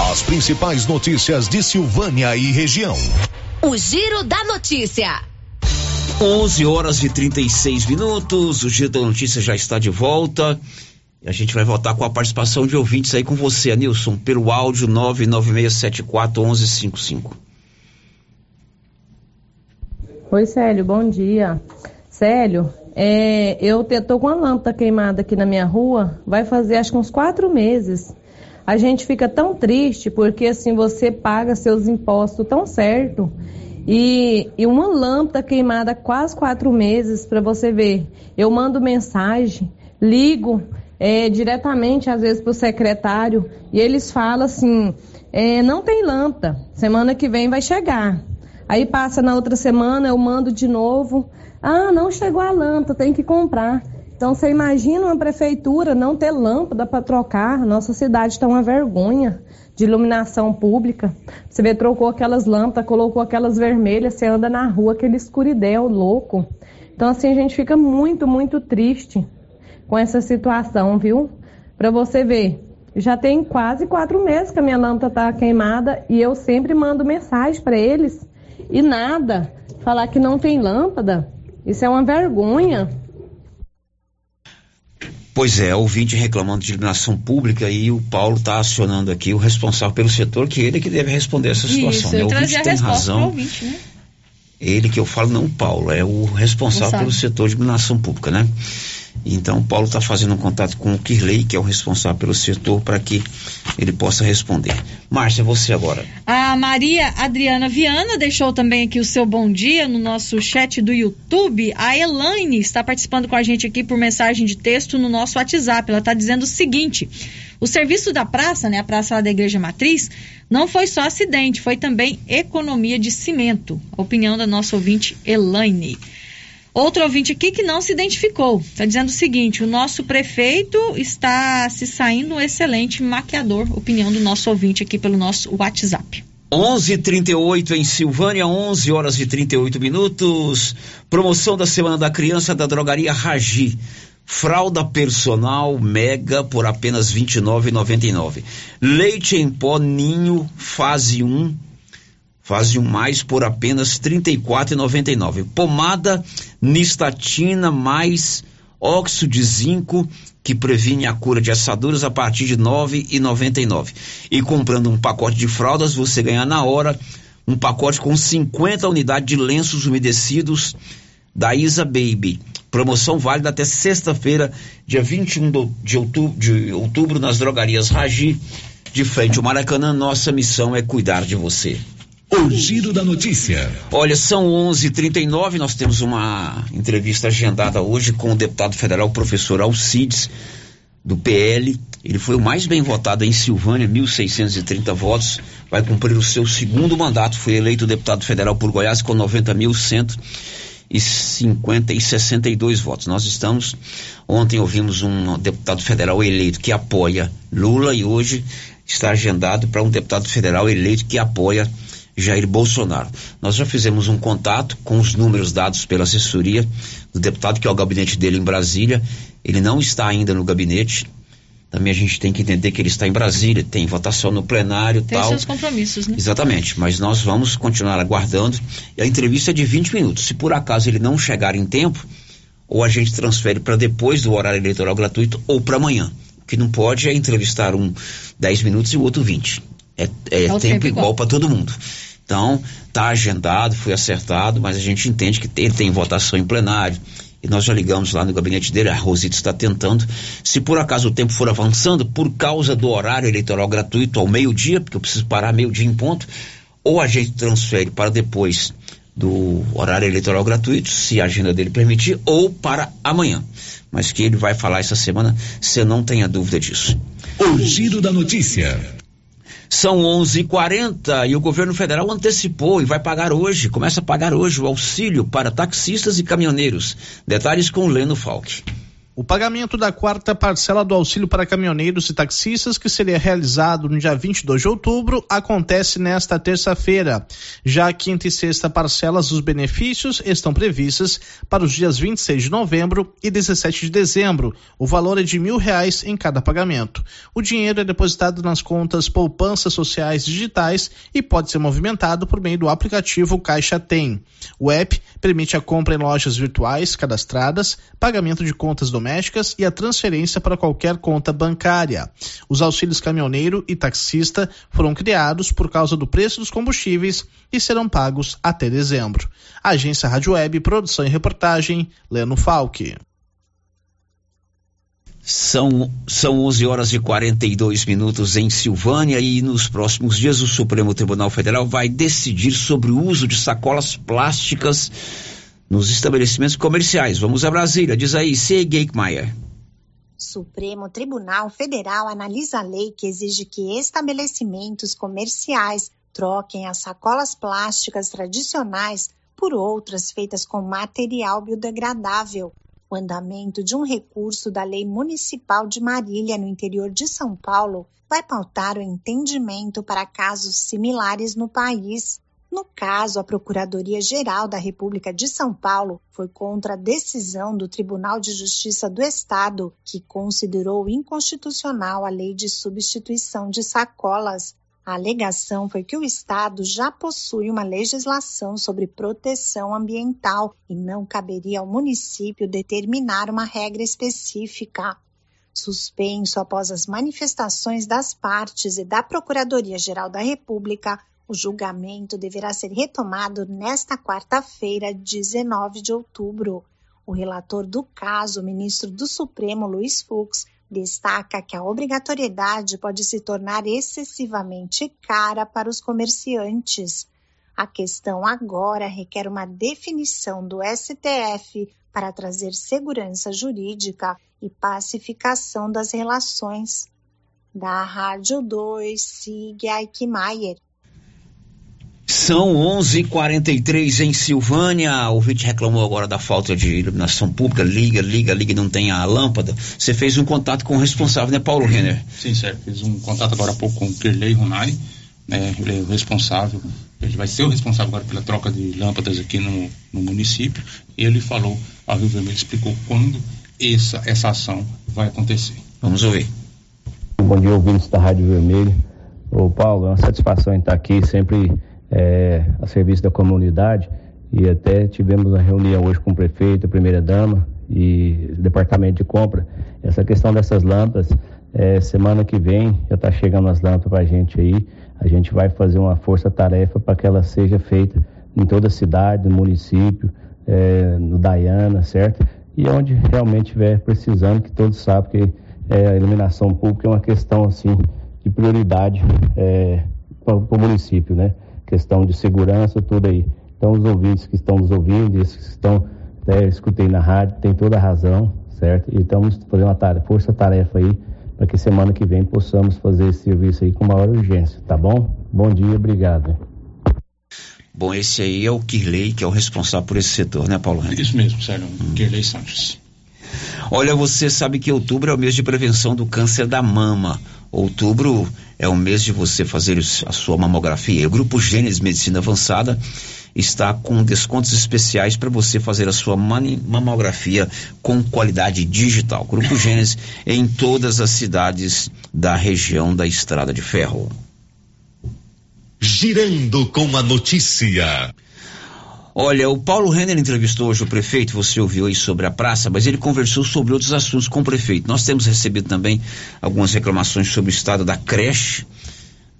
As principais notícias de Silvânia e região. O Giro da Notícia. 11 horas e 36 minutos. O Giro da Notícia já está de volta. E a gente vai voltar com a participação de ouvintes aí com você, Nilson, pelo áudio 996741155. Oi, Célio, bom dia. Célio, é, eu tô com a lâmpada queimada aqui na minha rua, vai fazer acho que uns quatro meses. A gente fica tão triste porque assim você paga seus impostos tão certo e, e uma lâmpada queimada quase quatro meses para você ver. Eu mando mensagem, ligo é, diretamente às vezes para o secretário e eles falam assim, é, não tem lâmpada, semana que vem vai chegar. Aí passa na outra semana, eu mando de novo. Ah, não chegou a lâmpada, tem que comprar. Então você imagina uma prefeitura não ter lâmpada para trocar. Nossa cidade está uma vergonha de iluminação pública. Você vê, trocou aquelas lâmpadas, colocou aquelas vermelhas, você anda na rua, aquele escuridão louco. Então assim a gente fica muito, muito triste com essa situação, viu? Para você ver, já tem quase quatro meses que a minha lâmpada está queimada e eu sempre mando mensagem para eles e nada. Falar que não tem lâmpada, isso é uma vergonha. Pois é, ouvinte reclamando de iluminação pública e o Paulo está acionando aqui o responsável pelo setor, que ele que deve responder essa situação. Isso, né? O ouvinte a tem razão. ouvinte, né? Ele que eu falo, não o Paulo, é o responsável pelo setor de iluminação pública, né? Então, Paulo está fazendo um contato com o Kirley, que é o responsável pelo setor, para que ele possa responder. Márcia, você agora. A Maria Adriana Viana deixou também aqui o seu bom dia no nosso chat do YouTube. A Elaine está participando com a gente aqui por mensagem de texto no nosso WhatsApp. Ela está dizendo o seguinte: o serviço da praça, né, a praça lá da Igreja Matriz, não foi só acidente, foi também economia de cimento. Opinião da nossa ouvinte Elaine. Outro ouvinte aqui que não se identificou. Está dizendo o seguinte: o nosso prefeito está se saindo um excelente maquiador. Opinião do nosso ouvinte aqui pelo nosso WhatsApp. 11:38 em Silvânia, 11 horas e 38 minutos. Promoção da Semana da Criança da Drogaria Ragi. Fralda personal mega por apenas R$ 29,99. Leite em pó ninho fase 1 1 mais por apenas R$ 34,99. Pomada nistatina mais óxido de zinco que previne a cura de assaduras a partir de R$ 9,99. E comprando um pacote de fraldas, você ganha na hora um pacote com 50 unidades de lenços umedecidos da Isa Baby. Promoção válida até sexta-feira, dia 21 do- de outubro, de outubro, nas drogarias Ragi, de frente ao Maracanã. Nossa missão é cuidar de você. O Giro da Notícia. Olha, são 11:39. Nós temos uma entrevista agendada hoje com o deputado federal professor Alcides do PL. Ele foi o mais bem votado em Silvânia, 1.630 votos. Vai cumprir o seu segundo mandato. Foi eleito deputado federal por Goiás com 90.150 e 62 votos. Nós estamos. Ontem ouvimos um deputado federal eleito que apoia Lula e hoje está agendado para um deputado federal eleito que apoia Jair Bolsonaro. Nós já fizemos um contato com os números dados pela assessoria do deputado, que é o gabinete dele em Brasília. Ele não está ainda no gabinete. Também a gente tem que entender que ele está em Brasília, tem votação no plenário e Tem tal. seus compromissos, né? Exatamente, mas nós vamos continuar aguardando. E a entrevista é de 20 minutos. Se por acaso ele não chegar em tempo, ou a gente transfere para depois do horário eleitoral gratuito ou para amanhã. O que não pode é entrevistar um 10 minutos e o outro 20. É, é É tempo, tempo igual igual. para todo mundo. Então, tá agendado, foi acertado, mas a gente entende que ele tem votação em plenário. E nós já ligamos lá no gabinete dele, a Rosita está tentando. Se por acaso o tempo for avançando, por causa do horário eleitoral gratuito ao meio-dia, porque eu preciso parar meio-dia em ponto, ou a gente transfere para depois do horário eleitoral gratuito, se a agenda dele permitir, ou para amanhã. Mas que ele vai falar essa semana, você não tenha dúvida disso. O Giro da Notícia. São 11:40 e o governo federal antecipou e vai pagar hoje, começa a pagar hoje o auxílio para taxistas e caminhoneiros. Detalhes com Leno Falck. O pagamento da quarta parcela do auxílio para caminhoneiros e taxistas, que seria realizado no dia 22 de outubro, acontece nesta terça-feira. Já a quinta e sexta parcelas dos benefícios estão previstas para os dias 26 de novembro e 17 de dezembro. O valor é de mil reais em cada pagamento. O dinheiro é depositado nas contas poupanças sociais digitais e pode ser movimentado por meio do aplicativo Caixa Tem. O app permite a compra em lojas virtuais cadastradas, pagamento de contas domésticas e a transferência para qualquer conta bancária. Os auxílios caminhoneiro e taxista foram criados por causa do preço dos combustíveis e serão pagos até dezembro. Agência Rádio Web, produção e reportagem, Leno Falck. São, são 11 horas e 42 minutos em Silvânia e nos próximos dias o Supremo Tribunal Federal vai decidir sobre o uso de sacolas plásticas nos estabelecimentos comerciais. Vamos a Brasília, diz aí, C. Geikmaier. Supremo Tribunal Federal analisa a lei que exige que estabelecimentos comerciais troquem as sacolas plásticas tradicionais por outras feitas com material biodegradável. O andamento de um recurso da Lei Municipal de Marília, no interior de São Paulo, vai pautar o entendimento para casos similares no país. No caso, a Procuradoria-Geral da República de São Paulo foi contra a decisão do Tribunal de Justiça do Estado, que considerou inconstitucional a lei de substituição de sacolas. A alegação foi que o Estado já possui uma legislação sobre proteção ambiental e não caberia ao município determinar uma regra específica. Suspenso após as manifestações das partes e da Procuradoria-Geral da República, o julgamento deverá ser retomado nesta quarta-feira, 19 de outubro. O relator do caso, o ministro do Supremo, Luiz Fux, destaca que a obrigatoriedade pode se tornar excessivamente cara para os comerciantes. A questão agora requer uma definição do STF para trazer segurança jurídica e pacificação das relações. Da Rádio 2, Sig Aikmaier. São 11:43 em Silvânia. O ouvinte reclamou agora da falta de iluminação pública. Liga, liga, liga, não tem a lâmpada. Você fez um contato com o responsável, né, Paulo Renner? Sim, certo. Fiz um contato agora há pouco com o Kirley Runai, né? Ele é o responsável. Ele vai ser o responsável agora pela troca de lâmpadas aqui no, no município. Ele falou, a Rio Vermelho explicou quando essa, essa ação vai acontecer. Vamos ouvir. Bom dia, ouvintes da Rádio Vermelho. Ô Paulo, é uma satisfação estar aqui sempre é, a serviço da comunidade e até tivemos uma reunião hoje com o prefeito, a primeira dama e departamento de compra. Essa questão dessas lâmpadas, é, semana que vem já está chegando as lâmpadas para a gente aí. A gente vai fazer uma força-tarefa para que ela seja feita em toda a cidade, no município, é, no Dayana, certo? E onde realmente estiver precisando, que todos sabem que é, a iluminação pública é uma questão assim de prioridade é, para o município, né? Questão de segurança, tudo aí. Então, os ouvintes que estão nos ouvindo, esses que estão, né, escutei na rádio, tem toda a razão, certo? E estamos fazendo uma tarefa, força-tarefa aí, para que semana que vem possamos fazer esse serviço aí com maior urgência, tá bom? Bom dia, obrigado. Bom, esse aí é o Kirley, que é o responsável por esse setor, né, Paulo? Isso mesmo, Sérgio. Kirley Santos. Olha, você sabe que outubro é o mês de prevenção do câncer da mama. Outubro é o mês de você fazer a sua mamografia. O Grupo Gênesis Medicina Avançada está com descontos especiais para você fazer a sua mamografia com qualidade digital. Grupo Gênesis em todas as cidades da região da Estrada de Ferro. Girando com a notícia. Olha, o Paulo Renner entrevistou hoje o prefeito, você ouviu aí sobre a praça, mas ele conversou sobre outros assuntos com o prefeito. Nós temos recebido também algumas reclamações sobre o estado da creche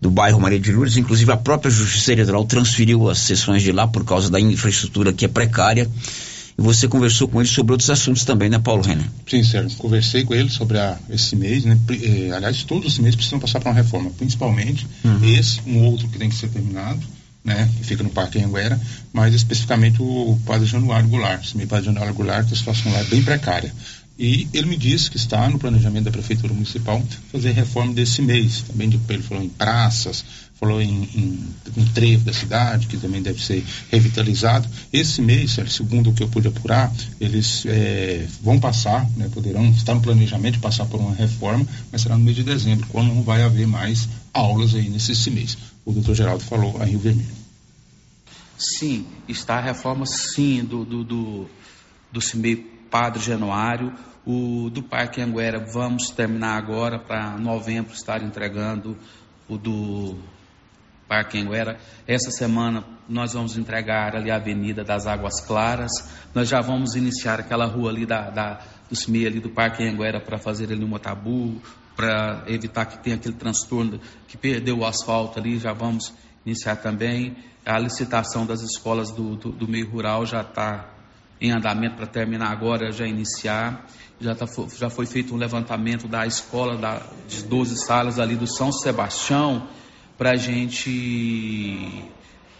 do bairro Maria de Lourdes, inclusive a própria Justiça Eleitoral transferiu as sessões de lá por causa da infraestrutura que é precária. E você conversou com ele sobre outros assuntos também, né, Paulo Renner? Sim, Sérgio. Conversei com ele sobre a, esse mês, né? Eh, aliás, todos os meses precisam passar por uma reforma, principalmente esse, um outro que tem que ser terminado, né? Que fica no Parque Anguera, mas especificamente o Padre Januário Goulart. Meio Padre Januário Goulart, a situação lá é bem precária. E ele me disse que está no planejamento da Prefeitura Municipal fazer reforma desse mês. Também de- ele falou em praças, falou em, em trevo da cidade, que também deve ser revitalizado. Esse mês, segundo o que eu pude apurar, eles eh, vão passar, né, poderão estar no planejamento passar por uma reforma, mas será no mês de dezembro, quando não vai haver mais aulas aí nesse mês. O doutor Geraldo falou a Rio Vermelho. Sim, está a reforma sim do, do, do, do CIMEI Padre Januário. O do Parque Anguera vamos terminar agora para novembro estar entregando o do Parque Anguera. Essa semana nós vamos entregar ali a Avenida das Águas Claras. Nós já vamos iniciar aquela rua ali da, da, do CIMEI ali do Parque Anguera para fazer ali um tabu, para evitar que tenha aquele transtorno que perdeu o asfalto ali. Já vamos iniciar também. A licitação das escolas do, do, do meio rural já está em andamento para terminar agora, já iniciar. Já, tá, já foi feito um levantamento da escola da, de 12 salas ali do São Sebastião para a gente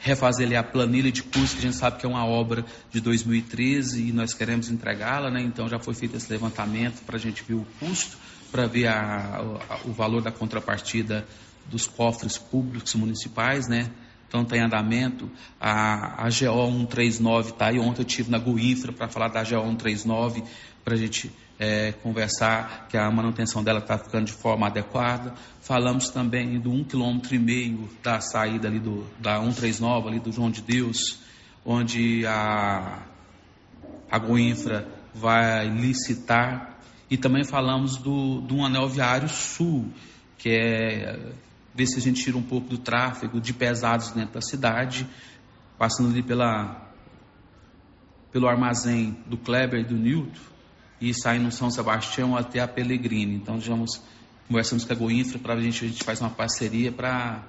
refazer ali a planilha de custo, que a gente sabe que é uma obra de 2013 e nós queremos entregá-la, né? Então já foi feito esse levantamento para a gente ver o custo, para ver a- a- o valor da contrapartida dos cofres públicos municipais, né? Então está em andamento. A, a GO 139 está aí. Ontem eu tive na Guinfra para falar da GO 139, para a gente eh, conversar que a manutenção dela está ficando de forma adequada. Falamos também do um quilômetro e meio da saída ali do, da 139, ali do João de Deus, onde a, a Guinfra vai licitar. E também falamos do, do anel viário sul, que é ver se a gente tira um pouco do tráfego de pesados dentro da cidade, passando ali pela, pelo armazém do Kleber e do Newton, e saindo no São Sebastião até a Pellegrini. Então, digamos, conversamos com a Goinfra para a gente, a gente faz uma parceria para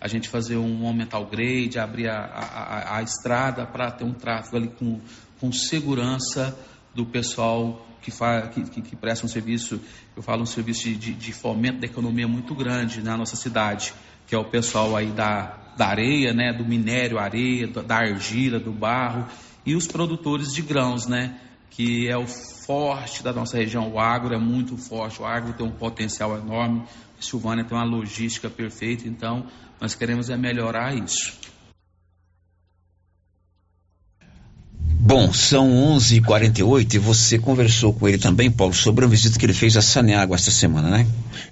a gente fazer um aumentar o grade, abrir a, a, a, estrada para ter um tráfego ali com, com segurança do pessoal que, fa, que, que, que presta um serviço, eu falo um serviço de, de, de fomento da economia muito grande na nossa cidade, que é o pessoal aí da, da areia, né, do minério, areia, da argila, do barro, e os produtores de grãos, né, que é o forte da nossa região. O agro é muito forte, o agro tem um potencial enorme, a Silvânia tem uma logística perfeita, então nós queremos é melhorar isso. Bom, são 11h48 e você conversou com ele também, Paulo, sobre a visita que ele fez a Saneago esta semana, né?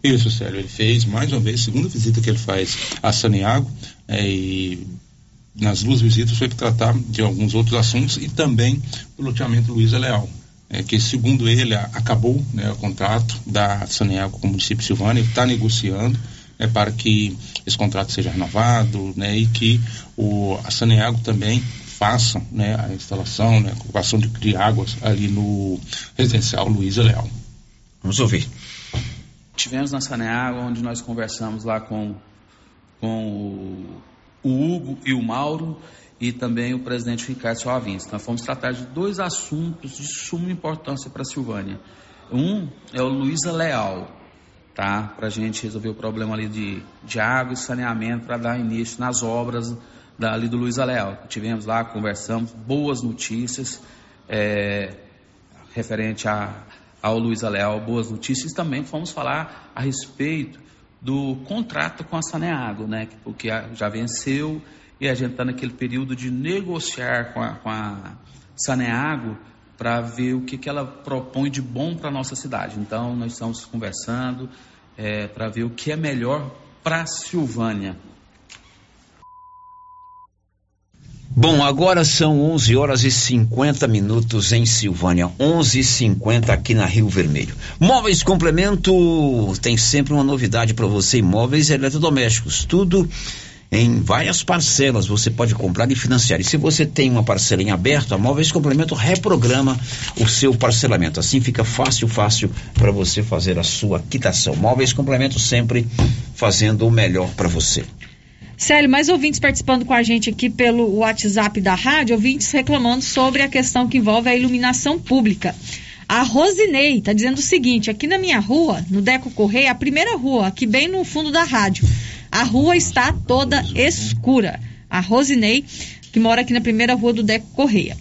Isso, Célio. Ele fez mais uma vez, segunda visita que ele faz a Saneago, é, e nas duas visitas foi para tratar de alguns outros assuntos e também do loteamento Luiza Leal. É, que segundo ele a- acabou né, o contrato da Saneago com o município de Silvânia, está negociando né, para que esse contrato seja renovado né, e que o, a Saneago também faça né, a instalação, né, a ocupação de, de águas ali no residencial Luiza Leal. Vamos ouvir. Tivemos na Saneágua, onde nós conversamos lá com, com o, o Hugo e o Mauro e também o presidente Ricardo Soavins. Nós fomos tratar de dois assuntos de suma importância para a Silvânia. Um é o Luísa Leal, tá? Para a gente resolver o problema ali de, de água e saneamento para dar início nas obras da, ali do Luísa Leal. Tivemos lá, conversamos, boas notícias. é, referente a, ao Luiz Leal, boas notícias. Também fomos falar a respeito do contrato com a Saneago, né? que- Porque já venceu e a gente está naquele período de negociar com a, com a Saneago para ver o que, que ela propõe de bom para a nossa cidade. Então, nós estamos conversando para ver o que é melhor para a Silvânia. Bom, agora são 11 horas e 50 minutos em Silvânia, 11 e 50 aqui na Rio Vermelho. Móveis Complemento tem sempre uma novidade para você: imóveis eletrodomésticos, tudo em várias parcelas. Você pode comprar e financiar. E se você tem uma parcela em aberto, a Móveis Complemento reprograma o seu parcelamento. Assim fica fácil, fácil para você fazer a sua quitação. Móveis Complemento sempre fazendo o melhor para você. Célio, mais ouvintes participando com a gente aqui pelo WhatsApp da rádio, ouvintes reclamando sobre a questão que envolve a iluminação pública. A Rosinei está dizendo o seguinte: aqui na minha rua, no Deco Correia, a primeira rua, aqui bem no fundo da rádio, a rua está toda escura. A Rosinei, que mora aqui na primeira rua do Deco Correia.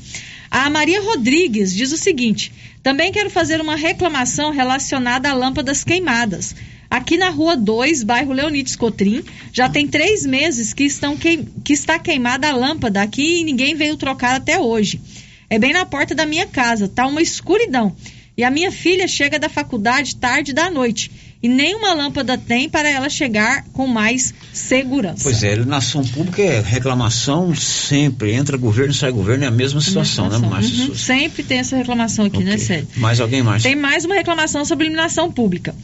A Maria Rodrigues diz o seguinte: também quero fazer uma reclamação relacionada a lâmpadas queimadas. Aqui na Rua 2, bairro Leonides Cotrim, já tem três meses que, estão que está queimada a lâmpada aqui e ninguém veio trocar até hoje. É bem na porta da minha casa, tá uma escuridão. E a minha filha chega da faculdade tarde da noite. E nenhuma lâmpada tem para ela chegar com mais segurança. Pois é, iluminação pública é reclamação sempre. Entra governo, sai governo, é a mesma situação, né, Márcia? Uhum, Sempre tem essa reclamação aqui, né, Célio? Mais alguém mais? Tem mais uma reclamação sobre iluminação pública.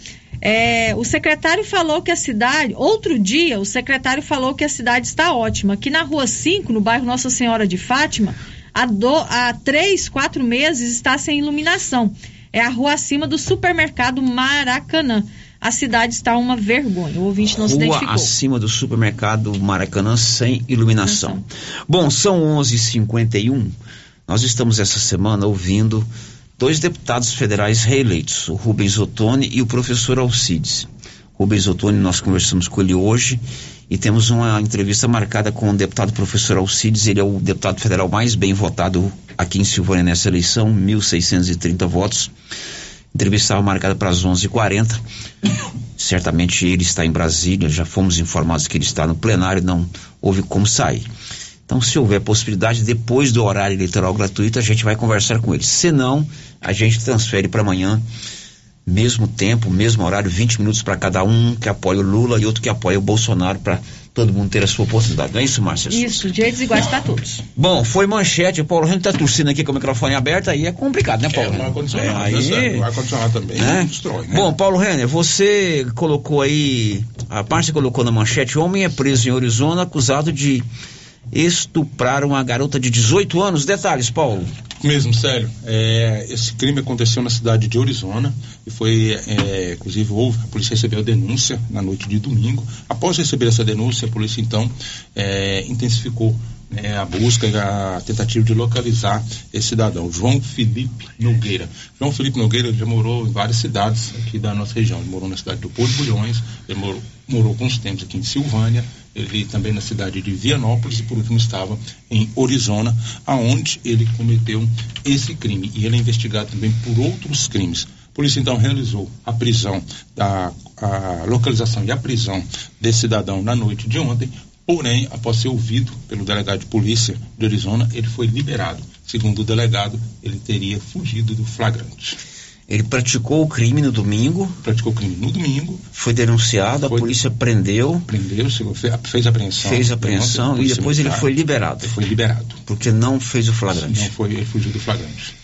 É, o secretário falou que a cidade, outro dia, o secretário falou que a cidade está ótima. Aqui na rua 5, no bairro Nossa Senhora de Fátima, há, do, há três, quatro meses está sem iluminação. É a rua acima do supermercado Maracanã. A cidade está uma vergonha. O ouvinte não se Rua identificou. acima do supermercado Maracanã sem iluminação. Bom, são 11h51. Nós estamos essa semana ouvindo dois deputados federais reeleitos, o Rubens Ottoni e o professor Alcides. Rubens Ottoni, nós conversamos com ele hoje e temos uma entrevista marcada com o deputado professor Alcides. Ele é o deputado federal mais bem votado aqui em Silvânia nessa eleição, 1.630 votos. Entrevista estava marcada para as 11h40. Certamente ele está em Brasília, já fomos informados que ele está no plenário, não houve como sair. Então, se houver possibilidade, depois do horário eleitoral gratuito, a gente vai conversar com ele. Se não, a gente transfere para amanhã, mesmo tempo, mesmo horário, 20 minutos para cada um que apoia o Lula e outro que apoia o Bolsonaro, para todo mundo ter a sua oportunidade. Não é isso, Márcia? Isso, direitos iguais para todos. Bom, foi manchete, o Paulo Rendo está torcendo aqui com o microfone aberto, aí é complicado, né, Paulo? É, o ar-condicionado, É? O ar-condicionado também né? destrói, né? Bom, Paulo Renner, você colocou aí, a parte colocou na manchete, homem é preso em Arizona acusado de estuprar uma garota de 18 anos. Detalhes, Paulo. Mesmo, sério. É, esse crime aconteceu na cidade de Arizona e foi, é, inclusive, houve, a polícia recebeu a denúncia na noite de domingo. Após receber essa denúncia, a polícia então é, intensificou né, a busca a tentativa de localizar esse cidadão, João Felipe Nogueira. João Felipe Nogueira já morou em várias cidades aqui da nossa região. Ele morou na cidade do Porto de Bulhões, ele morou, morou alguns tempos aqui em Silvânia, ele também na cidade de Vianópolis e por último estava em Arizona, aonde ele cometeu esse crime. E ele é investigado também por outros crimes. A polícia então realizou a prisão, a, a localização e a prisão desse cidadão na noite de ontem, Porém, após ser ouvido pelo delegado de polícia de Arizona, ele foi liberado. Segundo o delegado, ele teria fugido do flagrante. Ele praticou o crime no domingo. Praticou o crime no domingo. Foi denunciado, Foi- a polícia prendeu. Prendeu, fez apreensão. Fez apreensão e depois ele foi liberado. Foi liberado. Porque não fez o flagrante. Não foi, ele fugiu do flagrante.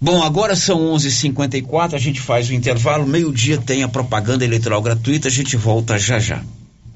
Bom, agora são 11:54, a gente faz o intervalo, meio-dia tem a propaganda eleitoral gratuita, a gente volta já já.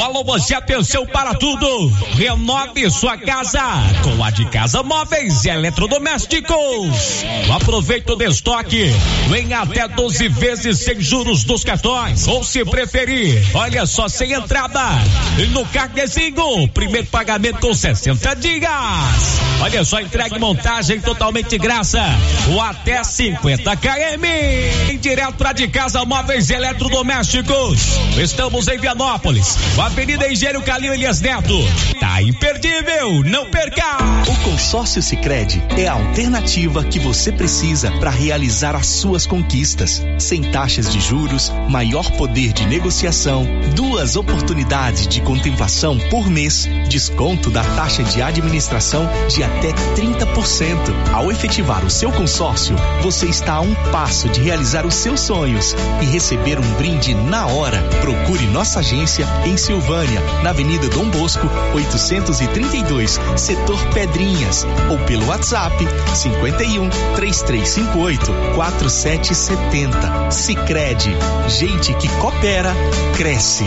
Alô Você, atenção para tudo! Renove sua casa com a de Casa Móveis e Eletrodomésticos. Aproveite o estoque em até 12 vezes sem juros dos cartões. Ou se preferir, olha só, sem entrada. No carnezinho, primeiro pagamento com 60 dias. Olha só, entregue montagem totalmente graça. Ou até 50 km. Em direto para de Casa Móveis e Eletrodomésticos. Estamos em Vianópolis. Avenida Engenheiro Calil Elias Neto. Tá imperdível, não perca! O consórcio Sicredi é a alternativa que você precisa para realizar as suas conquistas. Sem taxas de juros, maior poder de negociação, duas oportunidades de contemplação por mês, desconto da taxa de administração de até 30%. Ao efetivar o seu consórcio, você está a um passo de realizar os seus sonhos e receber um brinde na hora. Procure nossa agência em Silvânia, na Avenida Dom Bosco, 832, setor Pedrinhas, ou pelo WhatsApp 51 3358 4770. Sicredi, gente que coopera cresce.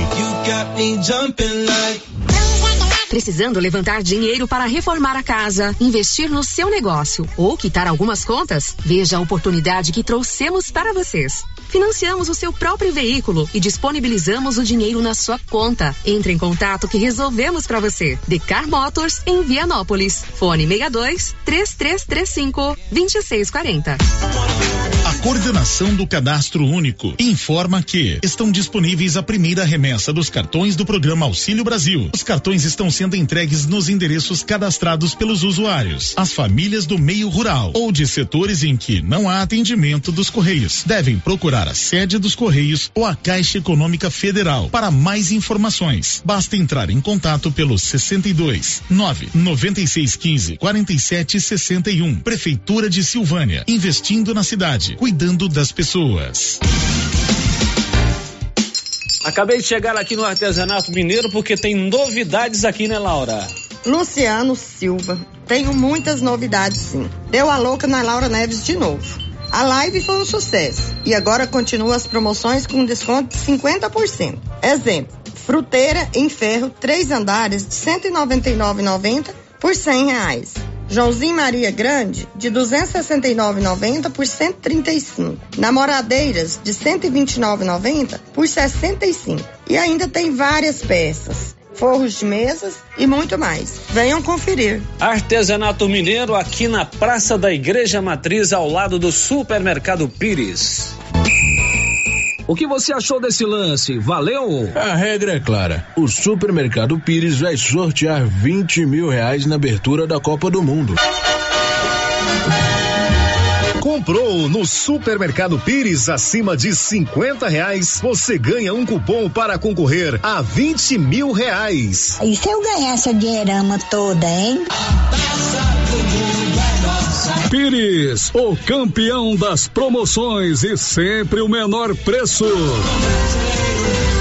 Precisando levantar dinheiro para reformar a casa, investir no seu negócio ou quitar algumas contas? Veja a oportunidade que trouxemos para vocês. Financiamos o seu próprio veículo e disponibilizamos o dinheiro na sua conta. Entre em contato que resolvemos para você. Decar Motors em Vianópolis. Fone 62 3335 2640. Coordenação do Cadastro Único informa que estão disponíveis a primeira remessa dos cartões do programa Auxílio Brasil. Os cartões estão sendo entregues nos endereços cadastrados pelos usuários. As famílias do meio rural ou de setores em que não há atendimento dos Correios devem procurar a sede dos Correios ou a Caixa Econômica Federal. Para mais informações, basta entrar em contato pelo 62 9 9615 47 61. Prefeitura de Silvânia, investindo na cidade, cuidando das pessoas. Acabei de chegar aqui no artesanato mineiro porque tem novidades aqui, né, Laura? Luciano Silva. Tenho muitas novidades, sim. Deu a louca na Laura Neves de novo. A live foi um sucesso e agora continua as promoções com desconto de 50%. Exemplo: fruteira em ferro, três andares de R$ 199,90 por 100 reais. Joãozinho Maria Grande, de 269,90 por 135. Namoradeiras, de 129,90 por 65. E ainda tem várias peças, forros de mesas e muito mais. Venham conferir. Artesanato mineiro aqui na Praça da Igreja Matriz, ao lado do Supermercado Pires. O que você achou desse lance? Valeu? A regra é clara. O Supermercado Pires vai sortear 20 mil reais na abertura da Copa do Mundo. Comprou no Supermercado Pires acima de 50 reais, você ganha um cupom para concorrer a 20 mil reais. E se eu ganhar essa dinheirama toda, hein? Pires, o campeão das promoções e sempre o menor preço.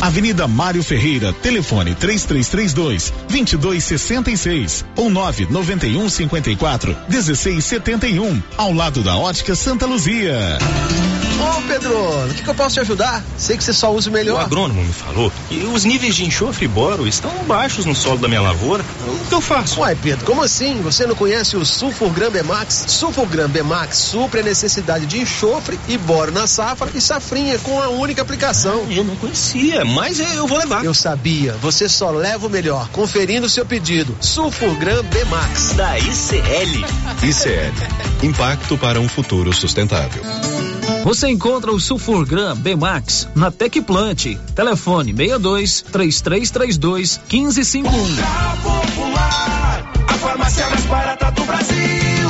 Avenida Mário Ferreira, telefone 3332 2266 ou 991 54 1671, ao lado da Ótica Santa Luzia. Ô Pedro, o que, que eu posso te ajudar? Sei que você só usa o melhor. O agrônomo me falou que os níveis de enxofre e boro estão baixos no solo da minha lavoura. O que eu faço? Uai, Pedro, como assim? Você não conhece o Sulfurgram Bemax? Sulfurgram Bemax supre a necessidade de enxofre e boro na safra e safrinha com a única aplicação. Eu não conhecia. Mas eu vou levar. Eu sabia, você só leva o melhor. Conferindo o seu pedido. Sulfurgram B Max. Da ICL. ICL. Impacto para um futuro sustentável. Você encontra o Sulfurgram B-Max na Tecplant. Telefone 62 3332 1551. Popular, a farmácia mais barata do Brasil.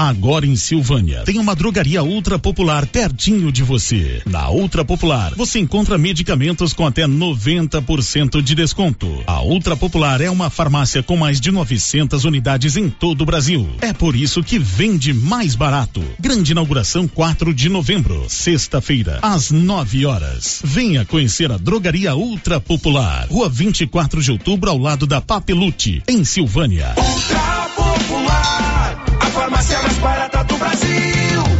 Agora em Silvânia, tem uma drogaria ultra popular pertinho de você. Na Ultra Popular, você encontra medicamentos com até 90% de desconto. A Ultra Popular é uma farmácia com mais de 900 unidades em todo o Brasil. É por isso que vende mais barato. Grande inauguração 4 de novembro, sexta-feira, às 9 horas. Venha conhecer a drogaria Ultra Popular. Rua 24 de outubro, ao lado da Papelute, em Silvânia. Ultra farmácia mais barata do Brasil.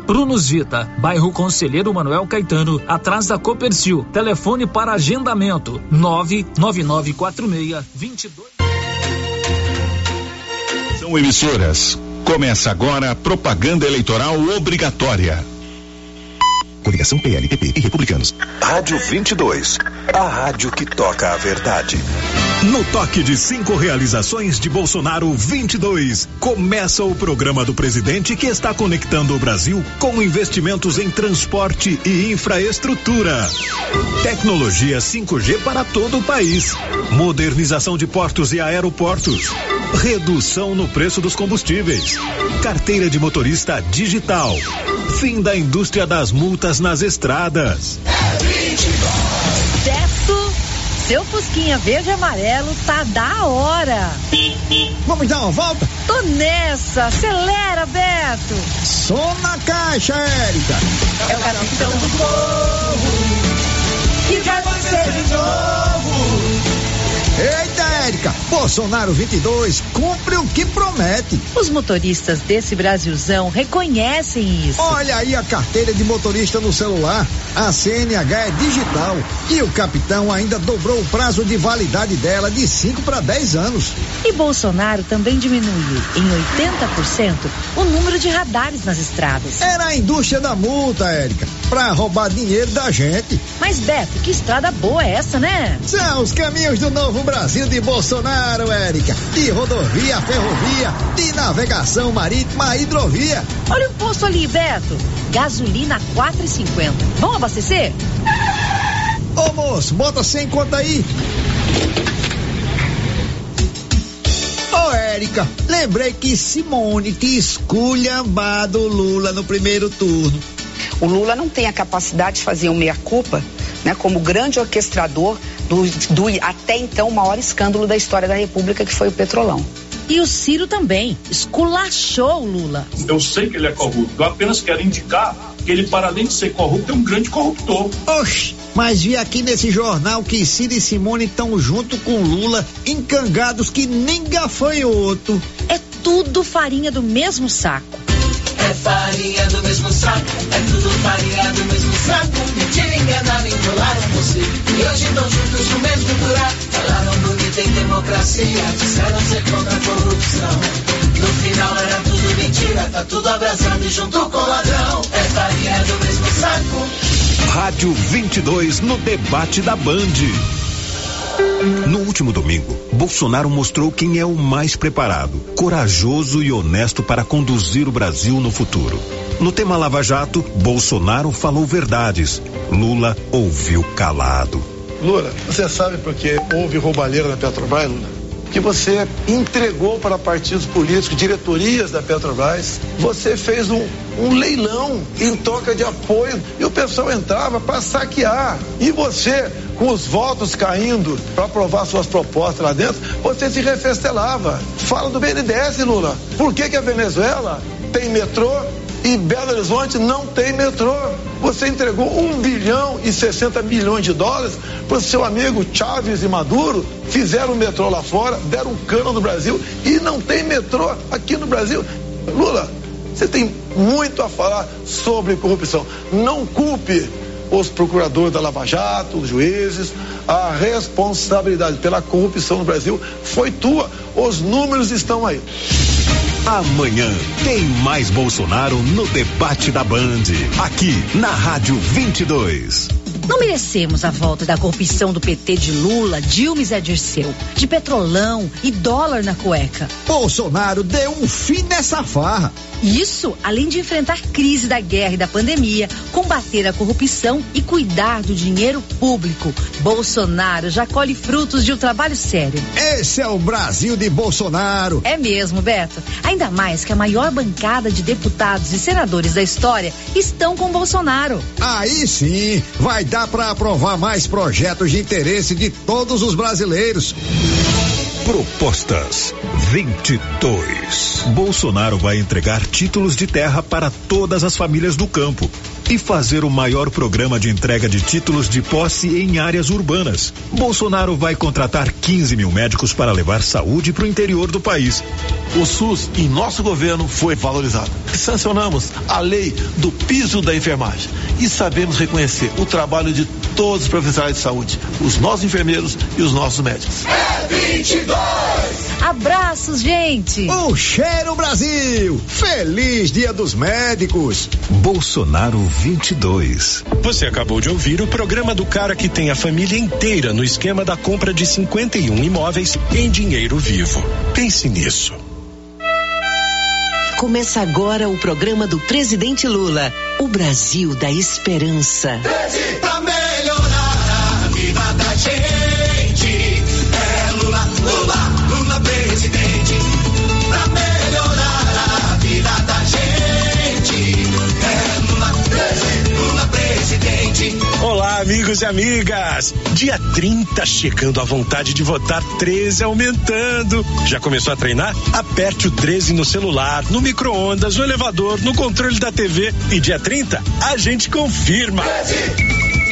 Prunus Vita, bairro Conselheiro Manuel Caetano, atrás da Copercil. Telefone para agendamento: 99946 22. São emissoras. Começa agora a propaganda eleitoral obrigatória. Coligação PLPP e Republicanos. Rádio 22. A rádio que toca a verdade. No toque de cinco realizações de Bolsonaro 22, começa o programa do presidente que está conectando o Brasil com investimentos em transporte e infraestrutura. Tecnologia 5G para todo o país. Modernização de portos e aeroportos. Redução no preço dos combustíveis. Carteira de motorista digital. Fim da indústria das multas nas estradas. Beto, seu Fusquinha verde e amarelo tá da hora. Vamos dar uma volta? Tô nessa, acelera, Beto. Som na caixa, Érica. É o capitão do povo que vai vencer de novo. Eita, Érica, Bolsonaro 22 cumpre o que promete. Os motoristas desse Brasilzão reconhecem isso. Olha aí a carteira de motorista no celular. A CNH é digital e o capitão ainda dobrou o prazo de validade dela de 5 para 10 anos. E Bolsonaro também diminuiu em 80% o número de radares nas estradas. Era a indústria da multa, Érica, pra roubar dinheiro da gente. Mas Beto, que estrada boa é essa, né? São os caminhos do novo Brasil de Bolsonaro, Érica. De rodovia ferrovia, de navegação marítima hidrovia. Olha o posto ali, Beto. Gasolina 4,50. Vamos abastecer? Ô moço, bota 100 conta aí. Ô Érica, lembrei que Simone te esculhambado Lula no primeiro turno. O Lula não tem a capacidade de fazer um meia-culpa, né, como grande orquestrador do, do até então maior escândalo da história da República, que foi o Petrolão. E o Ciro também esculachou o Lula. Eu sei que ele é corrupto, eu apenas quero indicar que ele, para além de ser corrupto, é um grande corruptor. Oxe, mas vi aqui nesse jornal que Ciro e Simone estão junto com Lula, encangados que nem gafanhoto. É tudo farinha do mesmo saco. É farinha do mesmo saco, é tudo farinha do mesmo saco. Mentira, enganaram, enrolaram você. E hoje estão juntos no mesmo buraco. Falaram bonito em democracia, disseram ser contra a corrupção. No final era tudo mentira, tá tudo abraçando e junto com o ladrão. É farinha do mesmo saco. Rádio 22 no debate da Band. No último domingo, Bolsonaro mostrou quem é o mais preparado, corajoso e honesto para conduzir o Brasil no futuro. No tema Lava Jato, Bolsonaro falou verdades. Lula ouviu calado. Lula, você sabe por que houve roubalheira na Petrobras, Lula? Que você entregou para partidos políticos, diretorias da Petrobras, você fez um, um leilão em troca de apoio e o pessoal entrava para saquear. E você, com os votos caindo para aprovar suas propostas lá dentro, você se refestelava. Fala do BNDES, Lula. Por que, que a Venezuela tem metrô e Belo Horizonte não tem metrô? Você entregou 1 bilhão e 60 milhões de dólares para o seu amigo Chaves e Maduro, fizeram o metrô lá fora, deram cano no Brasil e não tem metrô aqui no Brasil. Lula, você tem muito a falar sobre corrupção. Não culpe os procuradores da Lava Jato, os juízes. A responsabilidade pela corrupção no Brasil foi tua. Os números estão aí. Amanhã tem mais Bolsonaro no debate da Band, aqui na Rádio 22. Não merecemos a volta da corrupção do PT de Lula, Dilma e Zé Dirceu, de petrolão e dólar na cueca. Bolsonaro deu um fim nessa farra. Isso, além de enfrentar crise da guerra e da pandemia, combater a corrupção e cuidar do dinheiro público. Bolsonaro já colhe frutos de um trabalho sério. Esse é o Brasil de Bolsonaro. É mesmo, Beto. Ainda mais que a maior bancada de deputados e senadores da história estão com Bolsonaro. Aí sim, vai dar para aprovar mais projetos de interesse de todos os brasileiros. Propostas 22. Bolsonaro vai entregar títulos de terra para todas as famílias do campo e fazer o maior programa de entrega de títulos de posse em áreas urbanas. Bolsonaro vai contratar 15 mil médicos para levar saúde para o interior do país. O SUS em nosso governo foi valorizado. Sancionamos a lei do piso da enfermagem e sabemos reconhecer o trabalho de todos os profissionais de saúde, os nossos enfermeiros e os nossos médicos. É 22! Abraços, gente! O cheiro Brasil! Feliz Dia dos Médicos! Bolsonaro 22. Você acabou de ouvir o programa do cara que tem a família inteira no esquema da compra de 51 imóveis em dinheiro vivo. Pense nisso. Começa agora o programa do presidente Lula, o Brasil da esperança. Pra amigos e amigas! Dia 30 chegando a vontade de votar 13 aumentando. Já começou a treinar? Aperte o 13 no celular, no micro-ondas, no elevador, no controle da TV e dia 30 a gente confirma.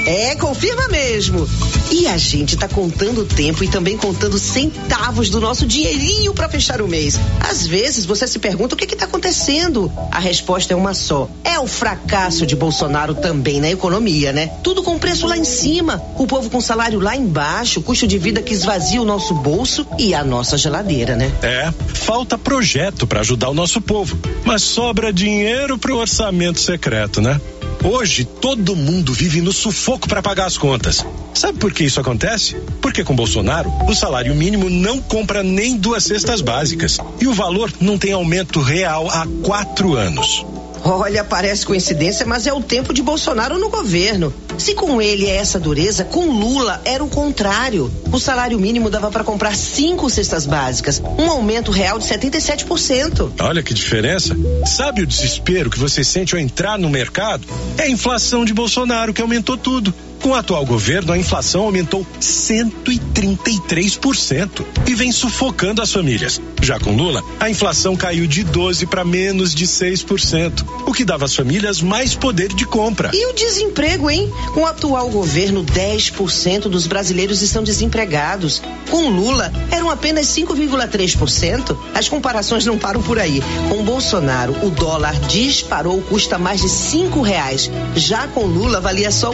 É, confirma mesmo. E a gente tá contando o tempo e também contando centavos do nosso dinheirinho para fechar o mês. Às vezes você se pergunta o que que tá acontecendo. A resposta é uma só. É o fracasso de Bolsonaro também na economia, né? Tudo com preço lá em cima, o povo com salário lá embaixo, custo de vida que esvazia o nosso bolso e a nossa geladeira, né? É, falta projeto para ajudar o nosso povo, mas sobra dinheiro pro orçamento secreto, né? Hoje todo mundo vive no sufoco para pagar as contas. Sabe por que isso acontece? Porque com Bolsonaro, o salário mínimo não compra nem duas cestas básicas e o valor não tem aumento real há quatro anos. Olha, parece coincidência, mas é o tempo de Bolsonaro no governo. Se com ele é essa dureza, com Lula era o contrário. O salário mínimo dava para comprar cinco cestas básicas, um aumento real de 77%. Olha que diferença. Sabe o desespero que você sente ao entrar no mercado? É a inflação de Bolsonaro que aumentou tudo. Com o atual governo, a inflação aumentou 133% e vem sufocando as famílias. Já com Lula, a inflação caiu de 12 para menos de 6%, o que dava às famílias mais poder de compra. E o desemprego, hein? Com o atual governo, 10% dos brasileiros estão desempregados. Com Lula, eram apenas 5,3%. As comparações não param por aí. Com Bolsonaro, o dólar disparou, custa mais de cinco reais. Já com Lula, valia só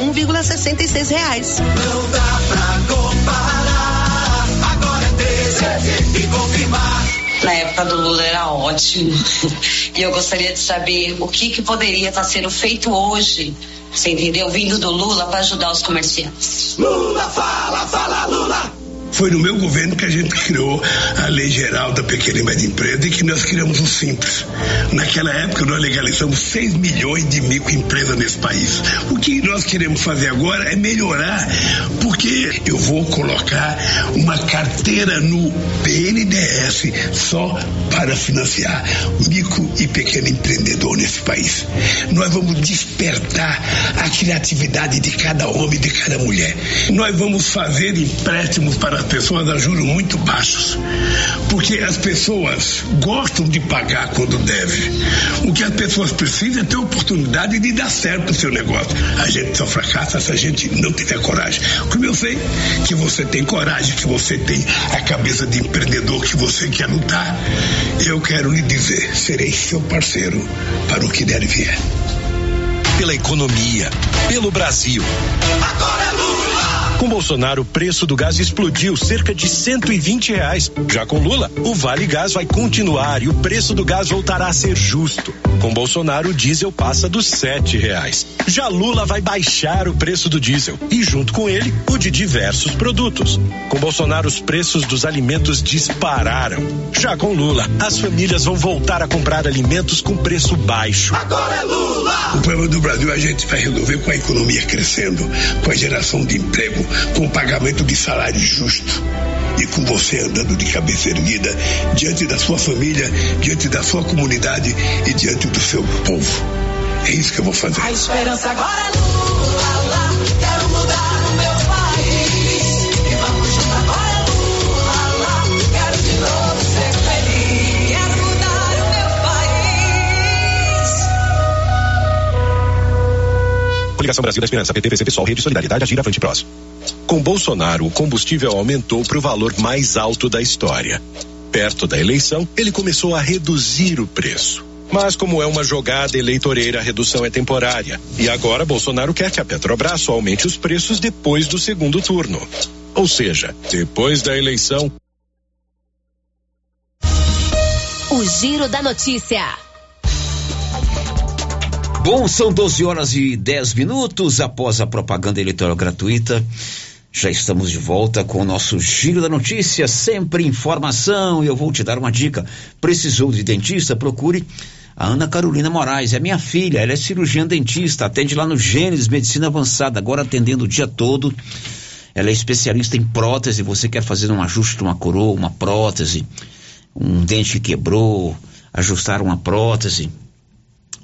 1,66 reais. Não dá pra comparar. Agora é 13 e confirmar. Na época do Lula era ótimo. E eu gostaria de saber o que, que poderia estar sendo feito hoje, você entendeu? Vindo do Lula para ajudar os comerciantes. Lula fala, fala Lula. Foi no meu governo que a gente criou a Lei Geral da Pequena e Média Empresa e que nós criamos o Simples. Naquela época nós legalizamos 6 milhões de microempresas nesse país. O que nós queremos fazer agora é melhorar, porque eu vou colocar uma carteira no BNDES só para financiar micro e pequeno empreendedor nesse país. Nós vamos despertar a criatividade de cada homem e de cada mulher. Nós vamos fazer empréstimos para pessoas a juros muito baixos. Porque as pessoas gostam de pagar quando deve. O que as pessoas precisam é ter oportunidade de dar certo o seu negócio. A gente só fracassa se a gente não tiver coragem. Como eu sei que você tem coragem, que você tem a cabeça de empreendedor, que você quer lutar, eu quero lhe dizer, serei seu parceiro para o que der e vier. Pela economia, pelo Brasil. Agora é Lula! Com Bolsonaro, o preço do gás explodiu cerca de 120 reais. Já com Lula, o Vale Gás vai continuar e o preço do gás voltará a ser justo. Com Bolsonaro, o diesel passa dos sete reais. Já Lula vai baixar o preço do diesel e, junto com ele, o de diversos produtos. Com Bolsonaro, os preços dos alimentos dispararam. Já com Lula, as famílias vão voltar a comprar alimentos com preço baixo. Agora é Lula! O problema do Brasil a gente vai resolver com a economia crescendo, com a geração de emprego, com o pagamento de salário justo e com você andando de cabeça erguida diante da sua família, diante da sua comunidade e diante do seu povo. É isso que eu vou fazer. A esperança agora é Lula, quero Coligação Brasil da Esperança, PT, PC, Pessoal, Rede Solidariedade, Agir, Avante Prós. Com Bolsonaro, o combustível aumentou para o valor mais alto da história. Perto da eleição, ele começou a reduzir o preço. Mas como é uma jogada eleitoreira, a redução é temporária. E agora Bolsonaro quer que a Petrobras aumente os preços depois do segundo turno. Ou seja, depois da eleição. O Giro da Notícia. Bom, são 12 horas e 10 minutos após a propaganda eleitoral gratuita. Já estamos de volta com o nosso Giro da Notícia, sempre informação. E eu vou te dar uma dica. Precisou de dentista? Procure a Ana Carolina Moraes. É minha filha, ela é cirurgiã dentista, atende lá no Gênesis Medicina Avançada, agora atendendo o dia todo. Ela é especialista em prótese. Você quer fazer um ajuste de uma coroa, uma prótese, um dente que quebrou, ajustar uma prótese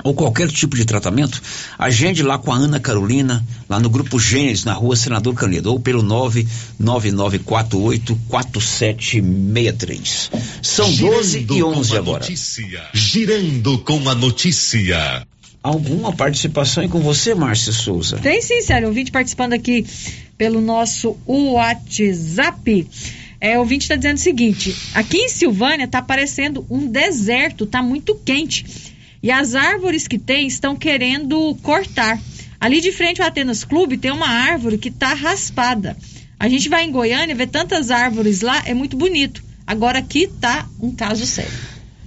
ou qualquer tipo de tratamento, agende lá com a Ana Carolina, lá no Grupo Gênesis, na rua Senador Canedo, ou pelo 999484763. São Girando 12 e 11 com a agora. Notícia. Girando com a notícia. Alguma participação aí com você, Márcia Souza? Tem sim, sério. Ouvinte participando aqui pelo nosso WhatsApp. É, o ouvinte está dizendo o seguinte: aqui em Silvânia está parecendo um deserto, está muito quente. E as árvores que tem estão querendo cortar. Ali de frente ao Atenas Clube tem uma árvore que está raspada. A gente vai em Goiânia, vê tantas árvores lá, é muito bonito. Agora aqui tá um caso sério.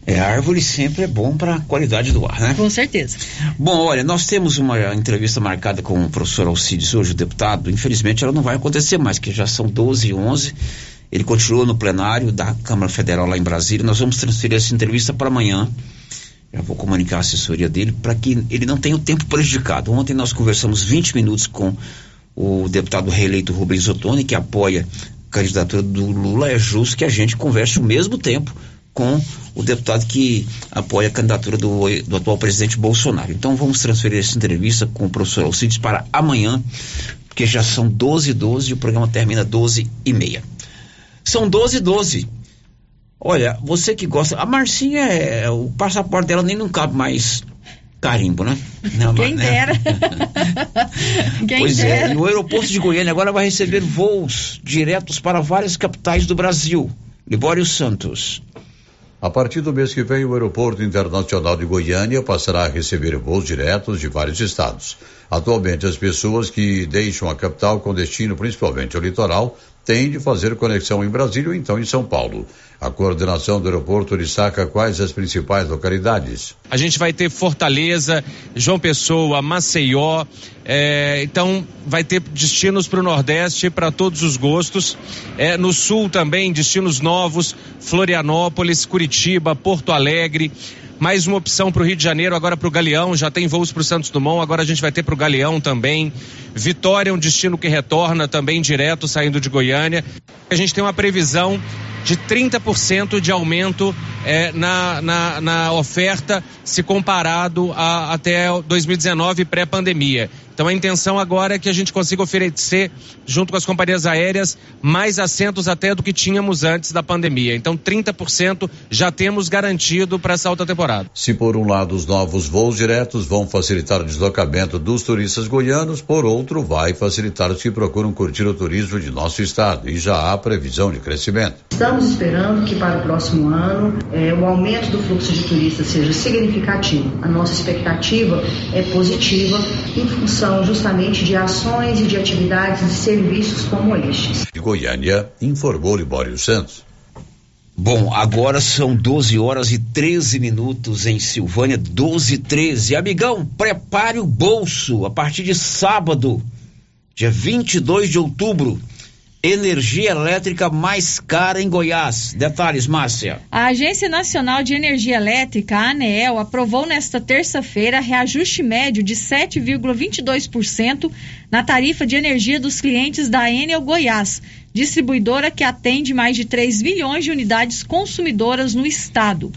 É, árvore sempre é bom para a qualidade do ar, né? Com certeza. Bom, olha, nós temos uma entrevista marcada com o professor Alcides hoje, o deputado. Infelizmente ela não vai acontecer mais, que já são 12 e 11. Ele continua no plenário da Câmara Federal lá em Brasília. Nós vamos transferir essa entrevista para amanhã. Já vou comunicar a assessoria dele para que ele não tenha o tempo prejudicado. Ontem nós conversamos 20 minutos com o deputado reeleito Rubens Ottoni, que apoia a candidatura do Lula. É justo que a gente converse o mesmo tempo com o deputado que apoia a candidatura do, do atual presidente Bolsonaro. Então vamos transferir essa entrevista com o professor Alcides para amanhã, porque já são 12 e 12 e o programa termina 12 e meia. São 12 e 12. Olha, você que gosta. A Marcinha, é, o passaporte dela nem não cabe mais carimbo, né? Não, Quem né? dera. Quem pois dera. é, e o aeroporto de Goiânia agora vai receber voos diretos para várias capitais do Brasil. Libório Santos. A partir do mês que vem, o Aeroporto Internacional de Goiânia passará a receber voos diretos de vários estados. Atualmente, as pessoas que deixam a capital com destino principalmente ao litoral têm de fazer conexão em Brasília ou então em São Paulo. A coordenação do aeroporto destaca quais as principais localidades. A gente vai ter Fortaleza, João Pessoa, Maceió. é, então, vai ter destinos para o Nordeste para todos os gostos. É, no Sul também, destinos novos: Florianópolis, Curitiba, Porto Alegre. Mais uma opção para o Rio de Janeiro, agora para o Galeão. Já tem voos para o Santos Dumont, agora a gente vai ter para o Galeão também. Vitória é um destino que retorna também direto, saindo de Goiânia. A gente tem uma previsão de 30% de aumento eh, na, na, na oferta se comparado a, até 2019 pré-pandemia. Então a intenção agora é que a gente consiga oferecer, junto com as companhias aéreas, mais assentos até do que tínhamos antes da pandemia. Então 30% já temos garantido para essa alta temporada. Se por um lado os novos voos diretos vão facilitar o deslocamento dos turistas goianos, por outro vai facilitar os que procuram curtir o turismo de nosso estado e já há previsão de crescimento. Estamos esperando que para o próximo ano eh, o aumento do fluxo de turistas seja significativo. A nossa expectativa é positiva em função justamente de ações e de atividades e serviços como estes. De Goiânia, informou Libório Santos. Bom, agora são 12 horas e 13 minutos em Silvânia, 12 e 13. Amigão, prepare o bolso a partir de sábado, dia 22 de outubro energia elétrica mais cara em Goiás. Detalhes, Márcia. A Agência Nacional de Energia Elétrica, a ANEEL, aprovou nesta terça-feira reajuste médio de 7,22% na tarifa de energia dos clientes da Enel Goiás, distribuidora que atende mais de 3 milhões de unidades consumidoras no estado.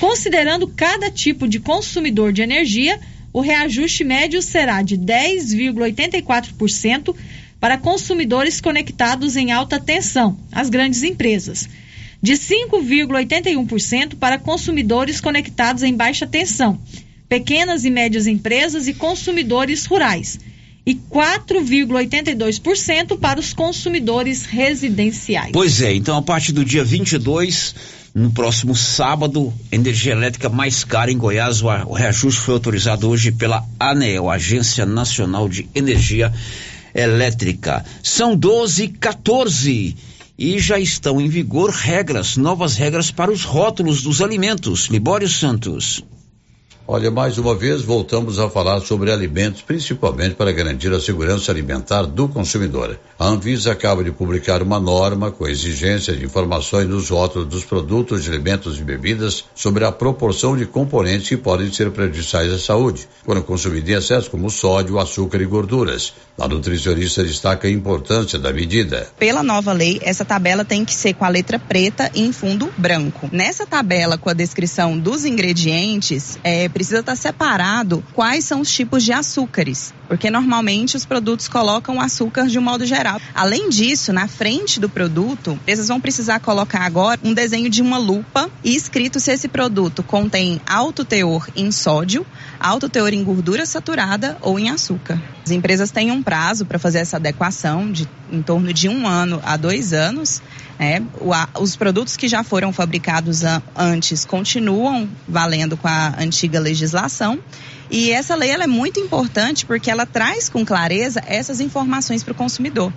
Considerando cada tipo de consumidor de energia, o reajuste médio será de 10,84% para consumidores conectados em alta tensão, as grandes empresas, de 5,81% para consumidores conectados em baixa tensão, pequenas e médias empresas e consumidores rurais, e 4,82% para os consumidores residenciais. Pois é, então a partir do dia 22, no próximo sábado, energia elétrica mais cara em Goiás, o reajuste foi autorizado hoje pela ANEEL, Agência Nacional de Energia elétrica. São 12 e 14 e já estão em vigor regras, novas regras para os rótulos dos alimentos. Libório Santos. Olha, mais uma vez voltamos a falar sobre alimentos, principalmente para garantir a segurança alimentar do consumidor. A Anvisa acaba de publicar uma norma com exigência de informações nos rótulos dos produtos de alimentos e bebidas sobre a proporção de componentes que podem ser prejudiciais à saúde, quando consumidos em excesso, como sódio, açúcar e gorduras. A nutricionista destaca a importância da medida. Pela nova lei, essa tabela tem que ser com a letra preta e em fundo branco. Nessa tabela, com a descrição dos ingredientes, é precisa estar separado quais são os tipos de açúcares, porque normalmente os produtos colocam açúcar de um modo geral. Além disso, na frente do produto, eles vão precisar colocar agora um desenho de uma lupa e escrito se esse produto contém alto teor em sódio, alto teor em gordura saturada ou em açúcar. As empresas têm um prazo para fazer essa adequação de em torno de um ano a dois anos. É, a, os produtos que já foram fabricados antes continuam valendo com a antiga legislação. E essa lei é muito importante porque ela traz com clareza essas informações para o consumidor.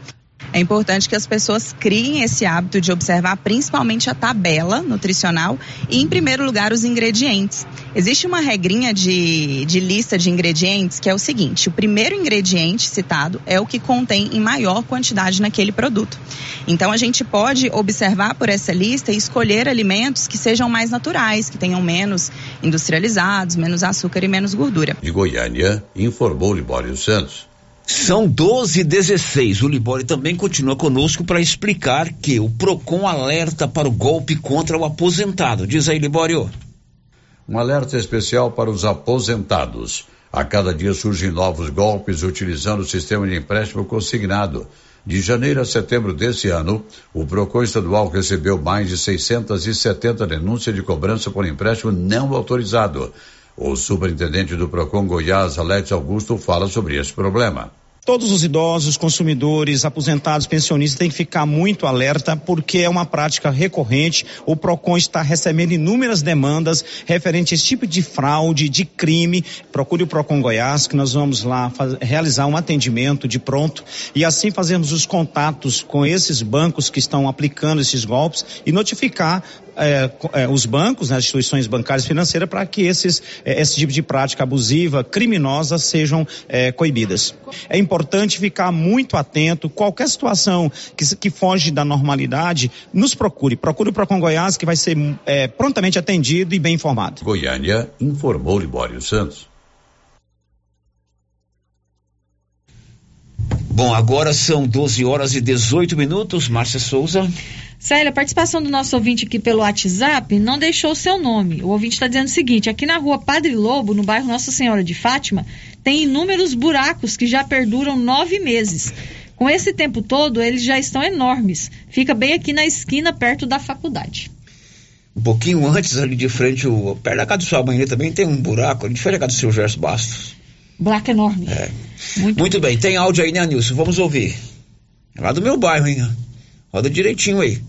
É importante que as pessoas criem esse hábito de observar principalmente a tabela nutricional e, em primeiro lugar, os ingredientes. Existe uma regrinha de, de lista de ingredientes que é o seguinte: o primeiro ingrediente citado é o que contém em maior quantidade naquele produto. Então, a gente pode observar por essa lista e escolher alimentos que sejam mais naturais, que tenham menos industrializados, menos açúcar e menos gordura. De Goiânia, informou Libório Santos. São 12 e 16. O Libório também continua conosco para explicar que o PROCON alerta para o golpe contra o aposentado. Diz aí, Libório. Um alerta especial para os aposentados. A cada dia surgem novos golpes utilizando o sistema de empréstimo consignado. De janeiro a setembro desse ano, o PROCON estadual recebeu mais de 670 denúncias de cobrança por empréstimo não autorizado. O superintendente do PROCON Goiás, Alex Augusto, fala sobre esse problema. Todos os idosos, consumidores, aposentados, pensionistas têm que ficar muito alerta porque é uma prática recorrente. O PROCON está recebendo inúmeras demandas referente a esse tipo de fraude, de crime. Procure o PROCON Goiás que nós vamos lá realizar um atendimento de pronto e assim fazermos os contatos com esses bancos que estão aplicando esses golpes e notificar é, é, os bancos, né, as instituições bancárias financeiras, para que esses, é, esse tipo de prática abusiva, criminosa, sejam é, coibidas. É importante ficar muito atento. Qualquer situação que, que foge da normalidade, nos procure. Procure o Procon Goiás, que vai ser é, prontamente atendido e bem informado. Goiânia informou Libório Santos. Bom, agora são 12 horas e 18 minutos. Márcia Souza. Célia, a participação do nosso ouvinte aqui pelo WhatsApp não deixou o seu nome. O ouvinte está dizendo o seguinte: aqui na rua Padre Lobo, no bairro Nossa Senhora de Fátima, tem inúmeros buracos que já perduram nove meses. Com esse tempo todo, eles já estão enormes. Fica bem aqui na esquina, perto da faculdade. Um pouquinho antes, ali de frente, o, perto da casa do sua mãe também tem um buraco, ali de frente da casa do seu Gerson Bastos. Buraco enorme. É. Muito, Muito bem, tem áudio aí, né, Nilson? Vamos ouvir. É lá do meu bairro, hein? Roda direitinho aí.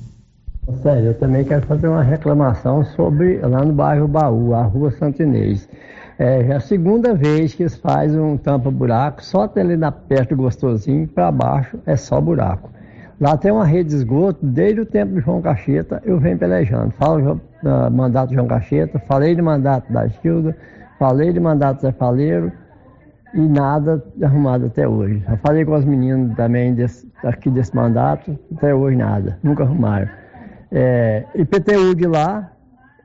Sério, eu também quero fazer uma reclamação sobre lá no bairro Baú, a rua Santinês. É, é a segunda vez que eles fazem um tampa-buraco, só até ali na perto gostosinho, para baixo é só buraco. Lá tem uma rede de esgoto, desde o tempo do João Cacheta, eu venho pelejando. Falo do mandato do João Cacheta, falei de mandato da Gilda, falei de mandato do Zé Faleiro, e nada arrumado até hoje. Já falei com os meninos também desse, aqui desse mandato, até hoje nada, nunca arrumaram. É, IPTU de lá,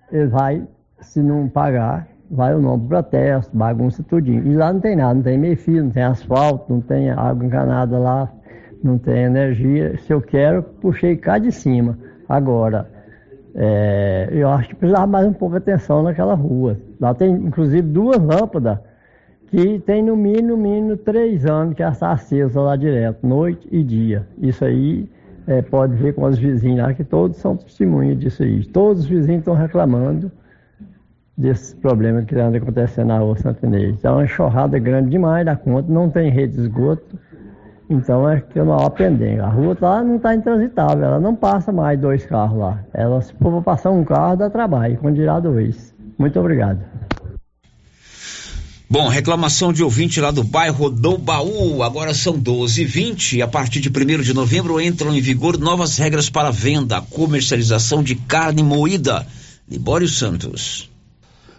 ele vai, se não pagar, vai o nome para protesto, bagunça tudinho. E lá não tem nada, não tem meio fio, não tem asfalto, não tem água encanada lá, não tem energia. Se eu quero, puxei cá de cima. Agora, é, eu acho que precisava mais um pouco de atenção naquela rua. Lá tem inclusive duas lâmpadas que tem no mínimo, mínimo três anos que está acesa lá direto, noite e dia. Isso aí é, pode ver com os vizinhos lá, que todos são testemunhas disso aí. Todos os vizinhos estão reclamando desses problemas que andam acontecendo na rua Santa Inês. Então, é uma enxurrada grande demais da conta, não tem rede de esgoto, então é que é uma pendenga. A rua lá não está intransitável, ela não passa mais dois carros lá. Ela, se for passar um carro, dá trabalho, quando dirá dois. Muito obrigado. Bom, reclamação de ouvinte lá do bairro do Baú. Agora são 12 h 20 A partir de 1 de novembro entram em vigor novas regras para venda, comercialização de carne moída. Libório Santos.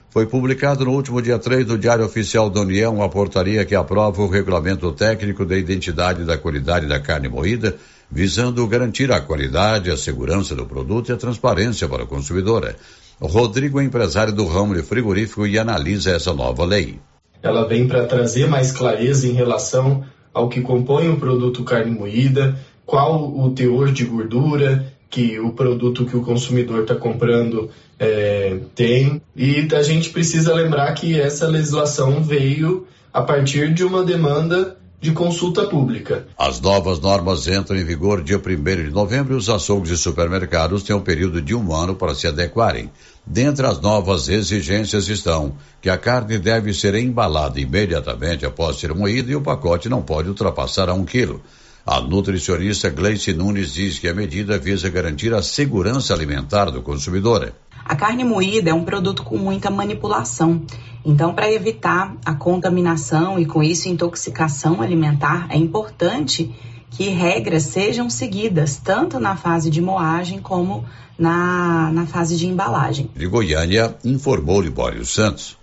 Foi publicado no último dia 3 do Diário Oficial da União a portaria que aprova o regulamento técnico da identidade da qualidade da carne moída, visando garantir a qualidade, a segurança do produto e a transparência para o consumidor. Rodrigo é empresário do ramo de frigorífico e analisa essa nova lei. Ela vem para trazer mais clareza em relação ao que compõe o produto carne moída, qual o teor de gordura que o produto que o consumidor está comprando é, tem. E a gente precisa lembrar que essa legislação veio a partir de uma demanda de consulta pública. As novas normas entram em vigor dia 1 de novembro e os açougues e supermercados têm um período de um ano para se adequarem. Dentre as novas exigências estão que a carne deve ser embalada imediatamente após ser moída e o pacote não pode ultrapassar a um quilo. A nutricionista Gleice Nunes diz que a medida visa garantir a segurança alimentar do consumidor. A carne moída é um produto com muita manipulação. Então, para evitar a contaminação e com isso intoxicação alimentar, é importante que regras sejam seguidas, tanto na fase de moagem como na, na fase de embalagem. De Goiânia, informou Libório Santos.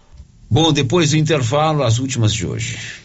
Bom, depois do intervalo, as últimas de hoje.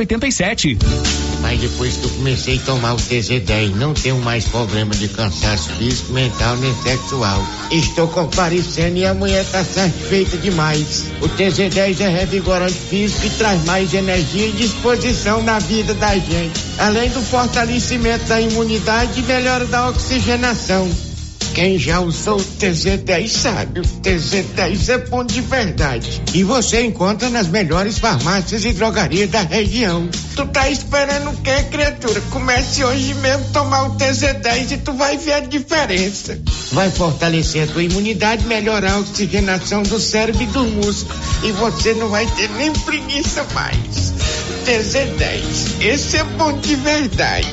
87. Mas depois que eu comecei a tomar o TZ10, não tenho mais problema de cansaço físico, mental nem sexual. Estou comparecendo e a mulher está satisfeita demais. O TZ10 é revigorante físico e traz mais energia e disposição na vida da gente. Além do fortalecimento da imunidade e melhora da oxigenação. Quem já usou o TZ10 sabe, o TZ10 é bom de verdade. E você encontra nas melhores farmácias e drogarias da região. Tu tá esperando o quê, criatura? Comece hoje mesmo tomar o TZ10 e tu vai ver a diferença. Vai fortalecer a tua imunidade, melhorar a oxigenação do cérebro e do músculo. E você não vai ter nem preguiça mais. TZ10, esse é bom de verdade.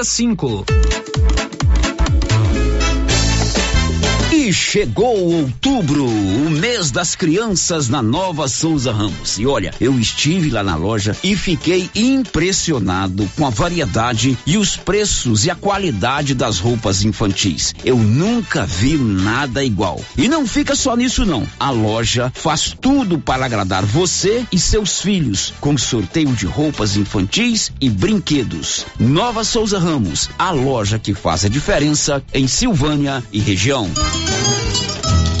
Dia 5. Chegou outubro, o mês das crianças na Nova Souza Ramos. E olha, eu estive lá na loja e fiquei impressionado com a variedade e os preços e a qualidade das roupas infantis. Eu nunca vi nada igual. E não fica só nisso não. A loja faz tudo para agradar você e seus filhos, com sorteio de roupas infantis e brinquedos. Nova Souza Ramos, a loja que faz a diferença em Silvânia e região.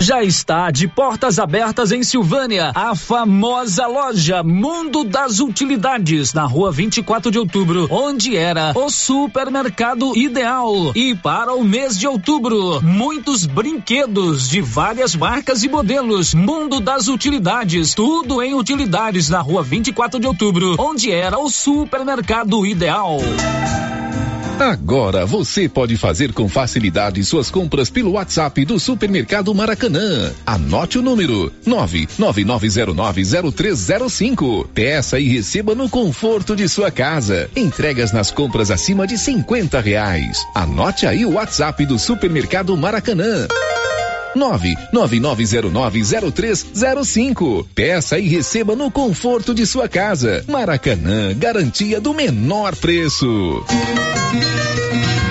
Já está de portas abertas em Silvânia, a famosa loja Mundo das Utilidades, na rua 24 de outubro, onde era o supermercado ideal. E para o mês de outubro, muitos brinquedos de várias marcas e modelos. Mundo das Utilidades, tudo em utilidades na rua 24 de outubro, onde era o supermercado ideal. Agora você pode fazer com facilidade suas compras pelo WhatsApp do Supermercado Maracanã. Anote o número: 999090305. Peça e receba no conforto de sua casa. Entregas nas compras acima de 50 reais. Anote aí o WhatsApp do Supermercado Maracanã. 999090305. Peça e receba no conforto de sua casa. Maracanã, garantia do menor preço.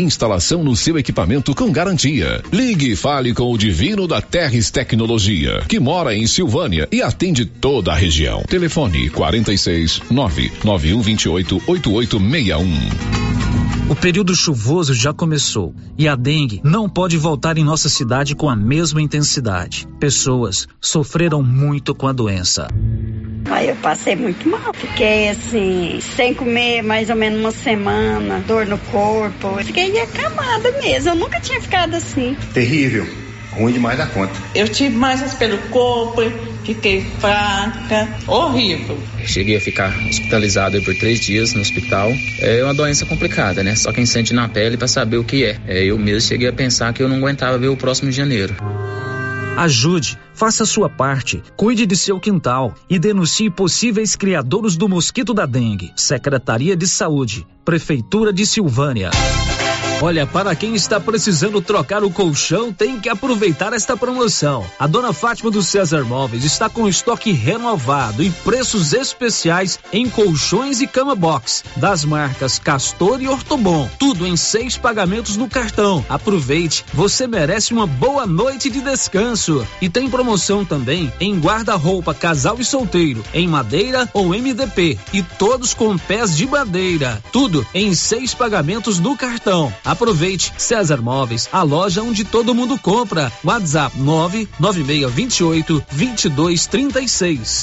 Instalação no seu equipamento com garantia. Ligue e fale com o Divino da Terres Tecnologia, que mora em Silvânia e atende toda a região. Telefone 46 99128 8861. O período chuvoso já começou e a dengue não pode voltar em nossa cidade com a mesma intensidade. Pessoas sofreram muito com a doença. Aí eu passei muito mal. Fiquei assim, sem comer mais ou menos uma semana, dor no corpo. Fiquei acamada mesmo. Eu nunca tinha ficado assim. Terrível. Ruim demais da conta. Eu tive mais pelo corpo, fiquei fraca, horrível. Cheguei a ficar hospitalizado por três dias no hospital. É uma doença complicada, né? Só quem sente na pele para saber o que é. é. Eu mesmo cheguei a pensar que eu não aguentava ver o próximo de janeiro. Ajude, faça a sua parte, cuide de seu quintal e denuncie possíveis criadores do mosquito da dengue. Secretaria de Saúde, Prefeitura de Silvânia. Olha, para quem está precisando trocar o colchão, tem que aproveitar esta promoção. A dona Fátima do César Móveis está com estoque renovado e preços especiais em colchões e cama box das marcas Castor e Ortobon. Tudo em seis pagamentos no cartão. Aproveite, você merece uma boa noite de descanso. E tem promoção também em guarda-roupa casal e solteiro, em madeira ou MDP e todos com pés de madeira. Tudo em seis pagamentos no cartão. Aproveite César Móveis, a loja onde todo mundo compra. WhatsApp 99628 2236.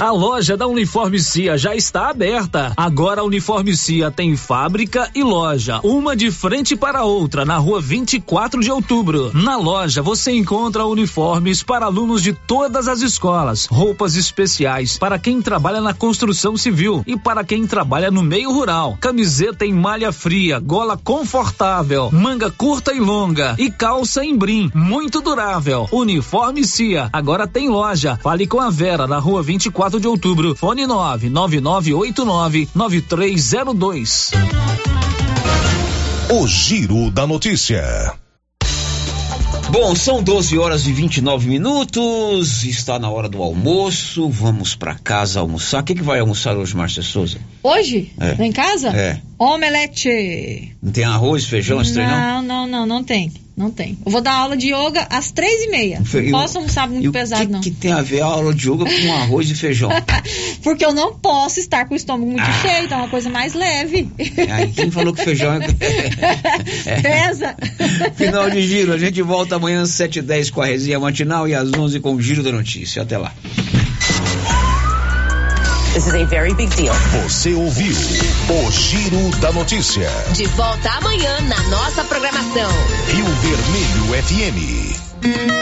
A loja da Uniforme Cia já está aberta. Agora a Uniforme Cia tem fábrica e loja, uma de frente para a outra, na rua 24 de outubro. Na loja você encontra uniformes para alunos de todas as escolas, roupas especiais para quem trabalha na construção civil e para quem trabalha no meio rural. Camiseta em malha fria, gola confortável, manga curta e longa e calça em brim, muito durável. Uniforme Cia, agora tem loja. Fale com a Vera na rua 24 de outubro. Fone 999899302. O Giro da Notícia. Bom, são 12 horas e 29 minutos. Está na hora do almoço. Vamos para casa almoçar. O que, que vai almoçar hoje, Márcia Souza? Hoje? É. Lá em casa? É. Omelete. Não tem arroz, feijão, trem, não? Não, não, não, tem. Não tem. Eu vou dar aula de yoga às três e meia. Fe- Não posso almoçar muito E o pesado, que, não. que tem a ver a aula de yoga com arroz e feijão? Porque eu não posso estar com o estômago muito Ah. cheio, então é uma coisa mais leve. Aí quem falou que feijão é. É. Pesa. Final de giro. A gente volta amanhã às 7h10 com a resenha matinal e às 11 com o giro da notícia. Até lá. This is a very big deal. Você ouviu o Giro da Notícia. De volta amanhã na nossa programação. Rio Vermelho FM.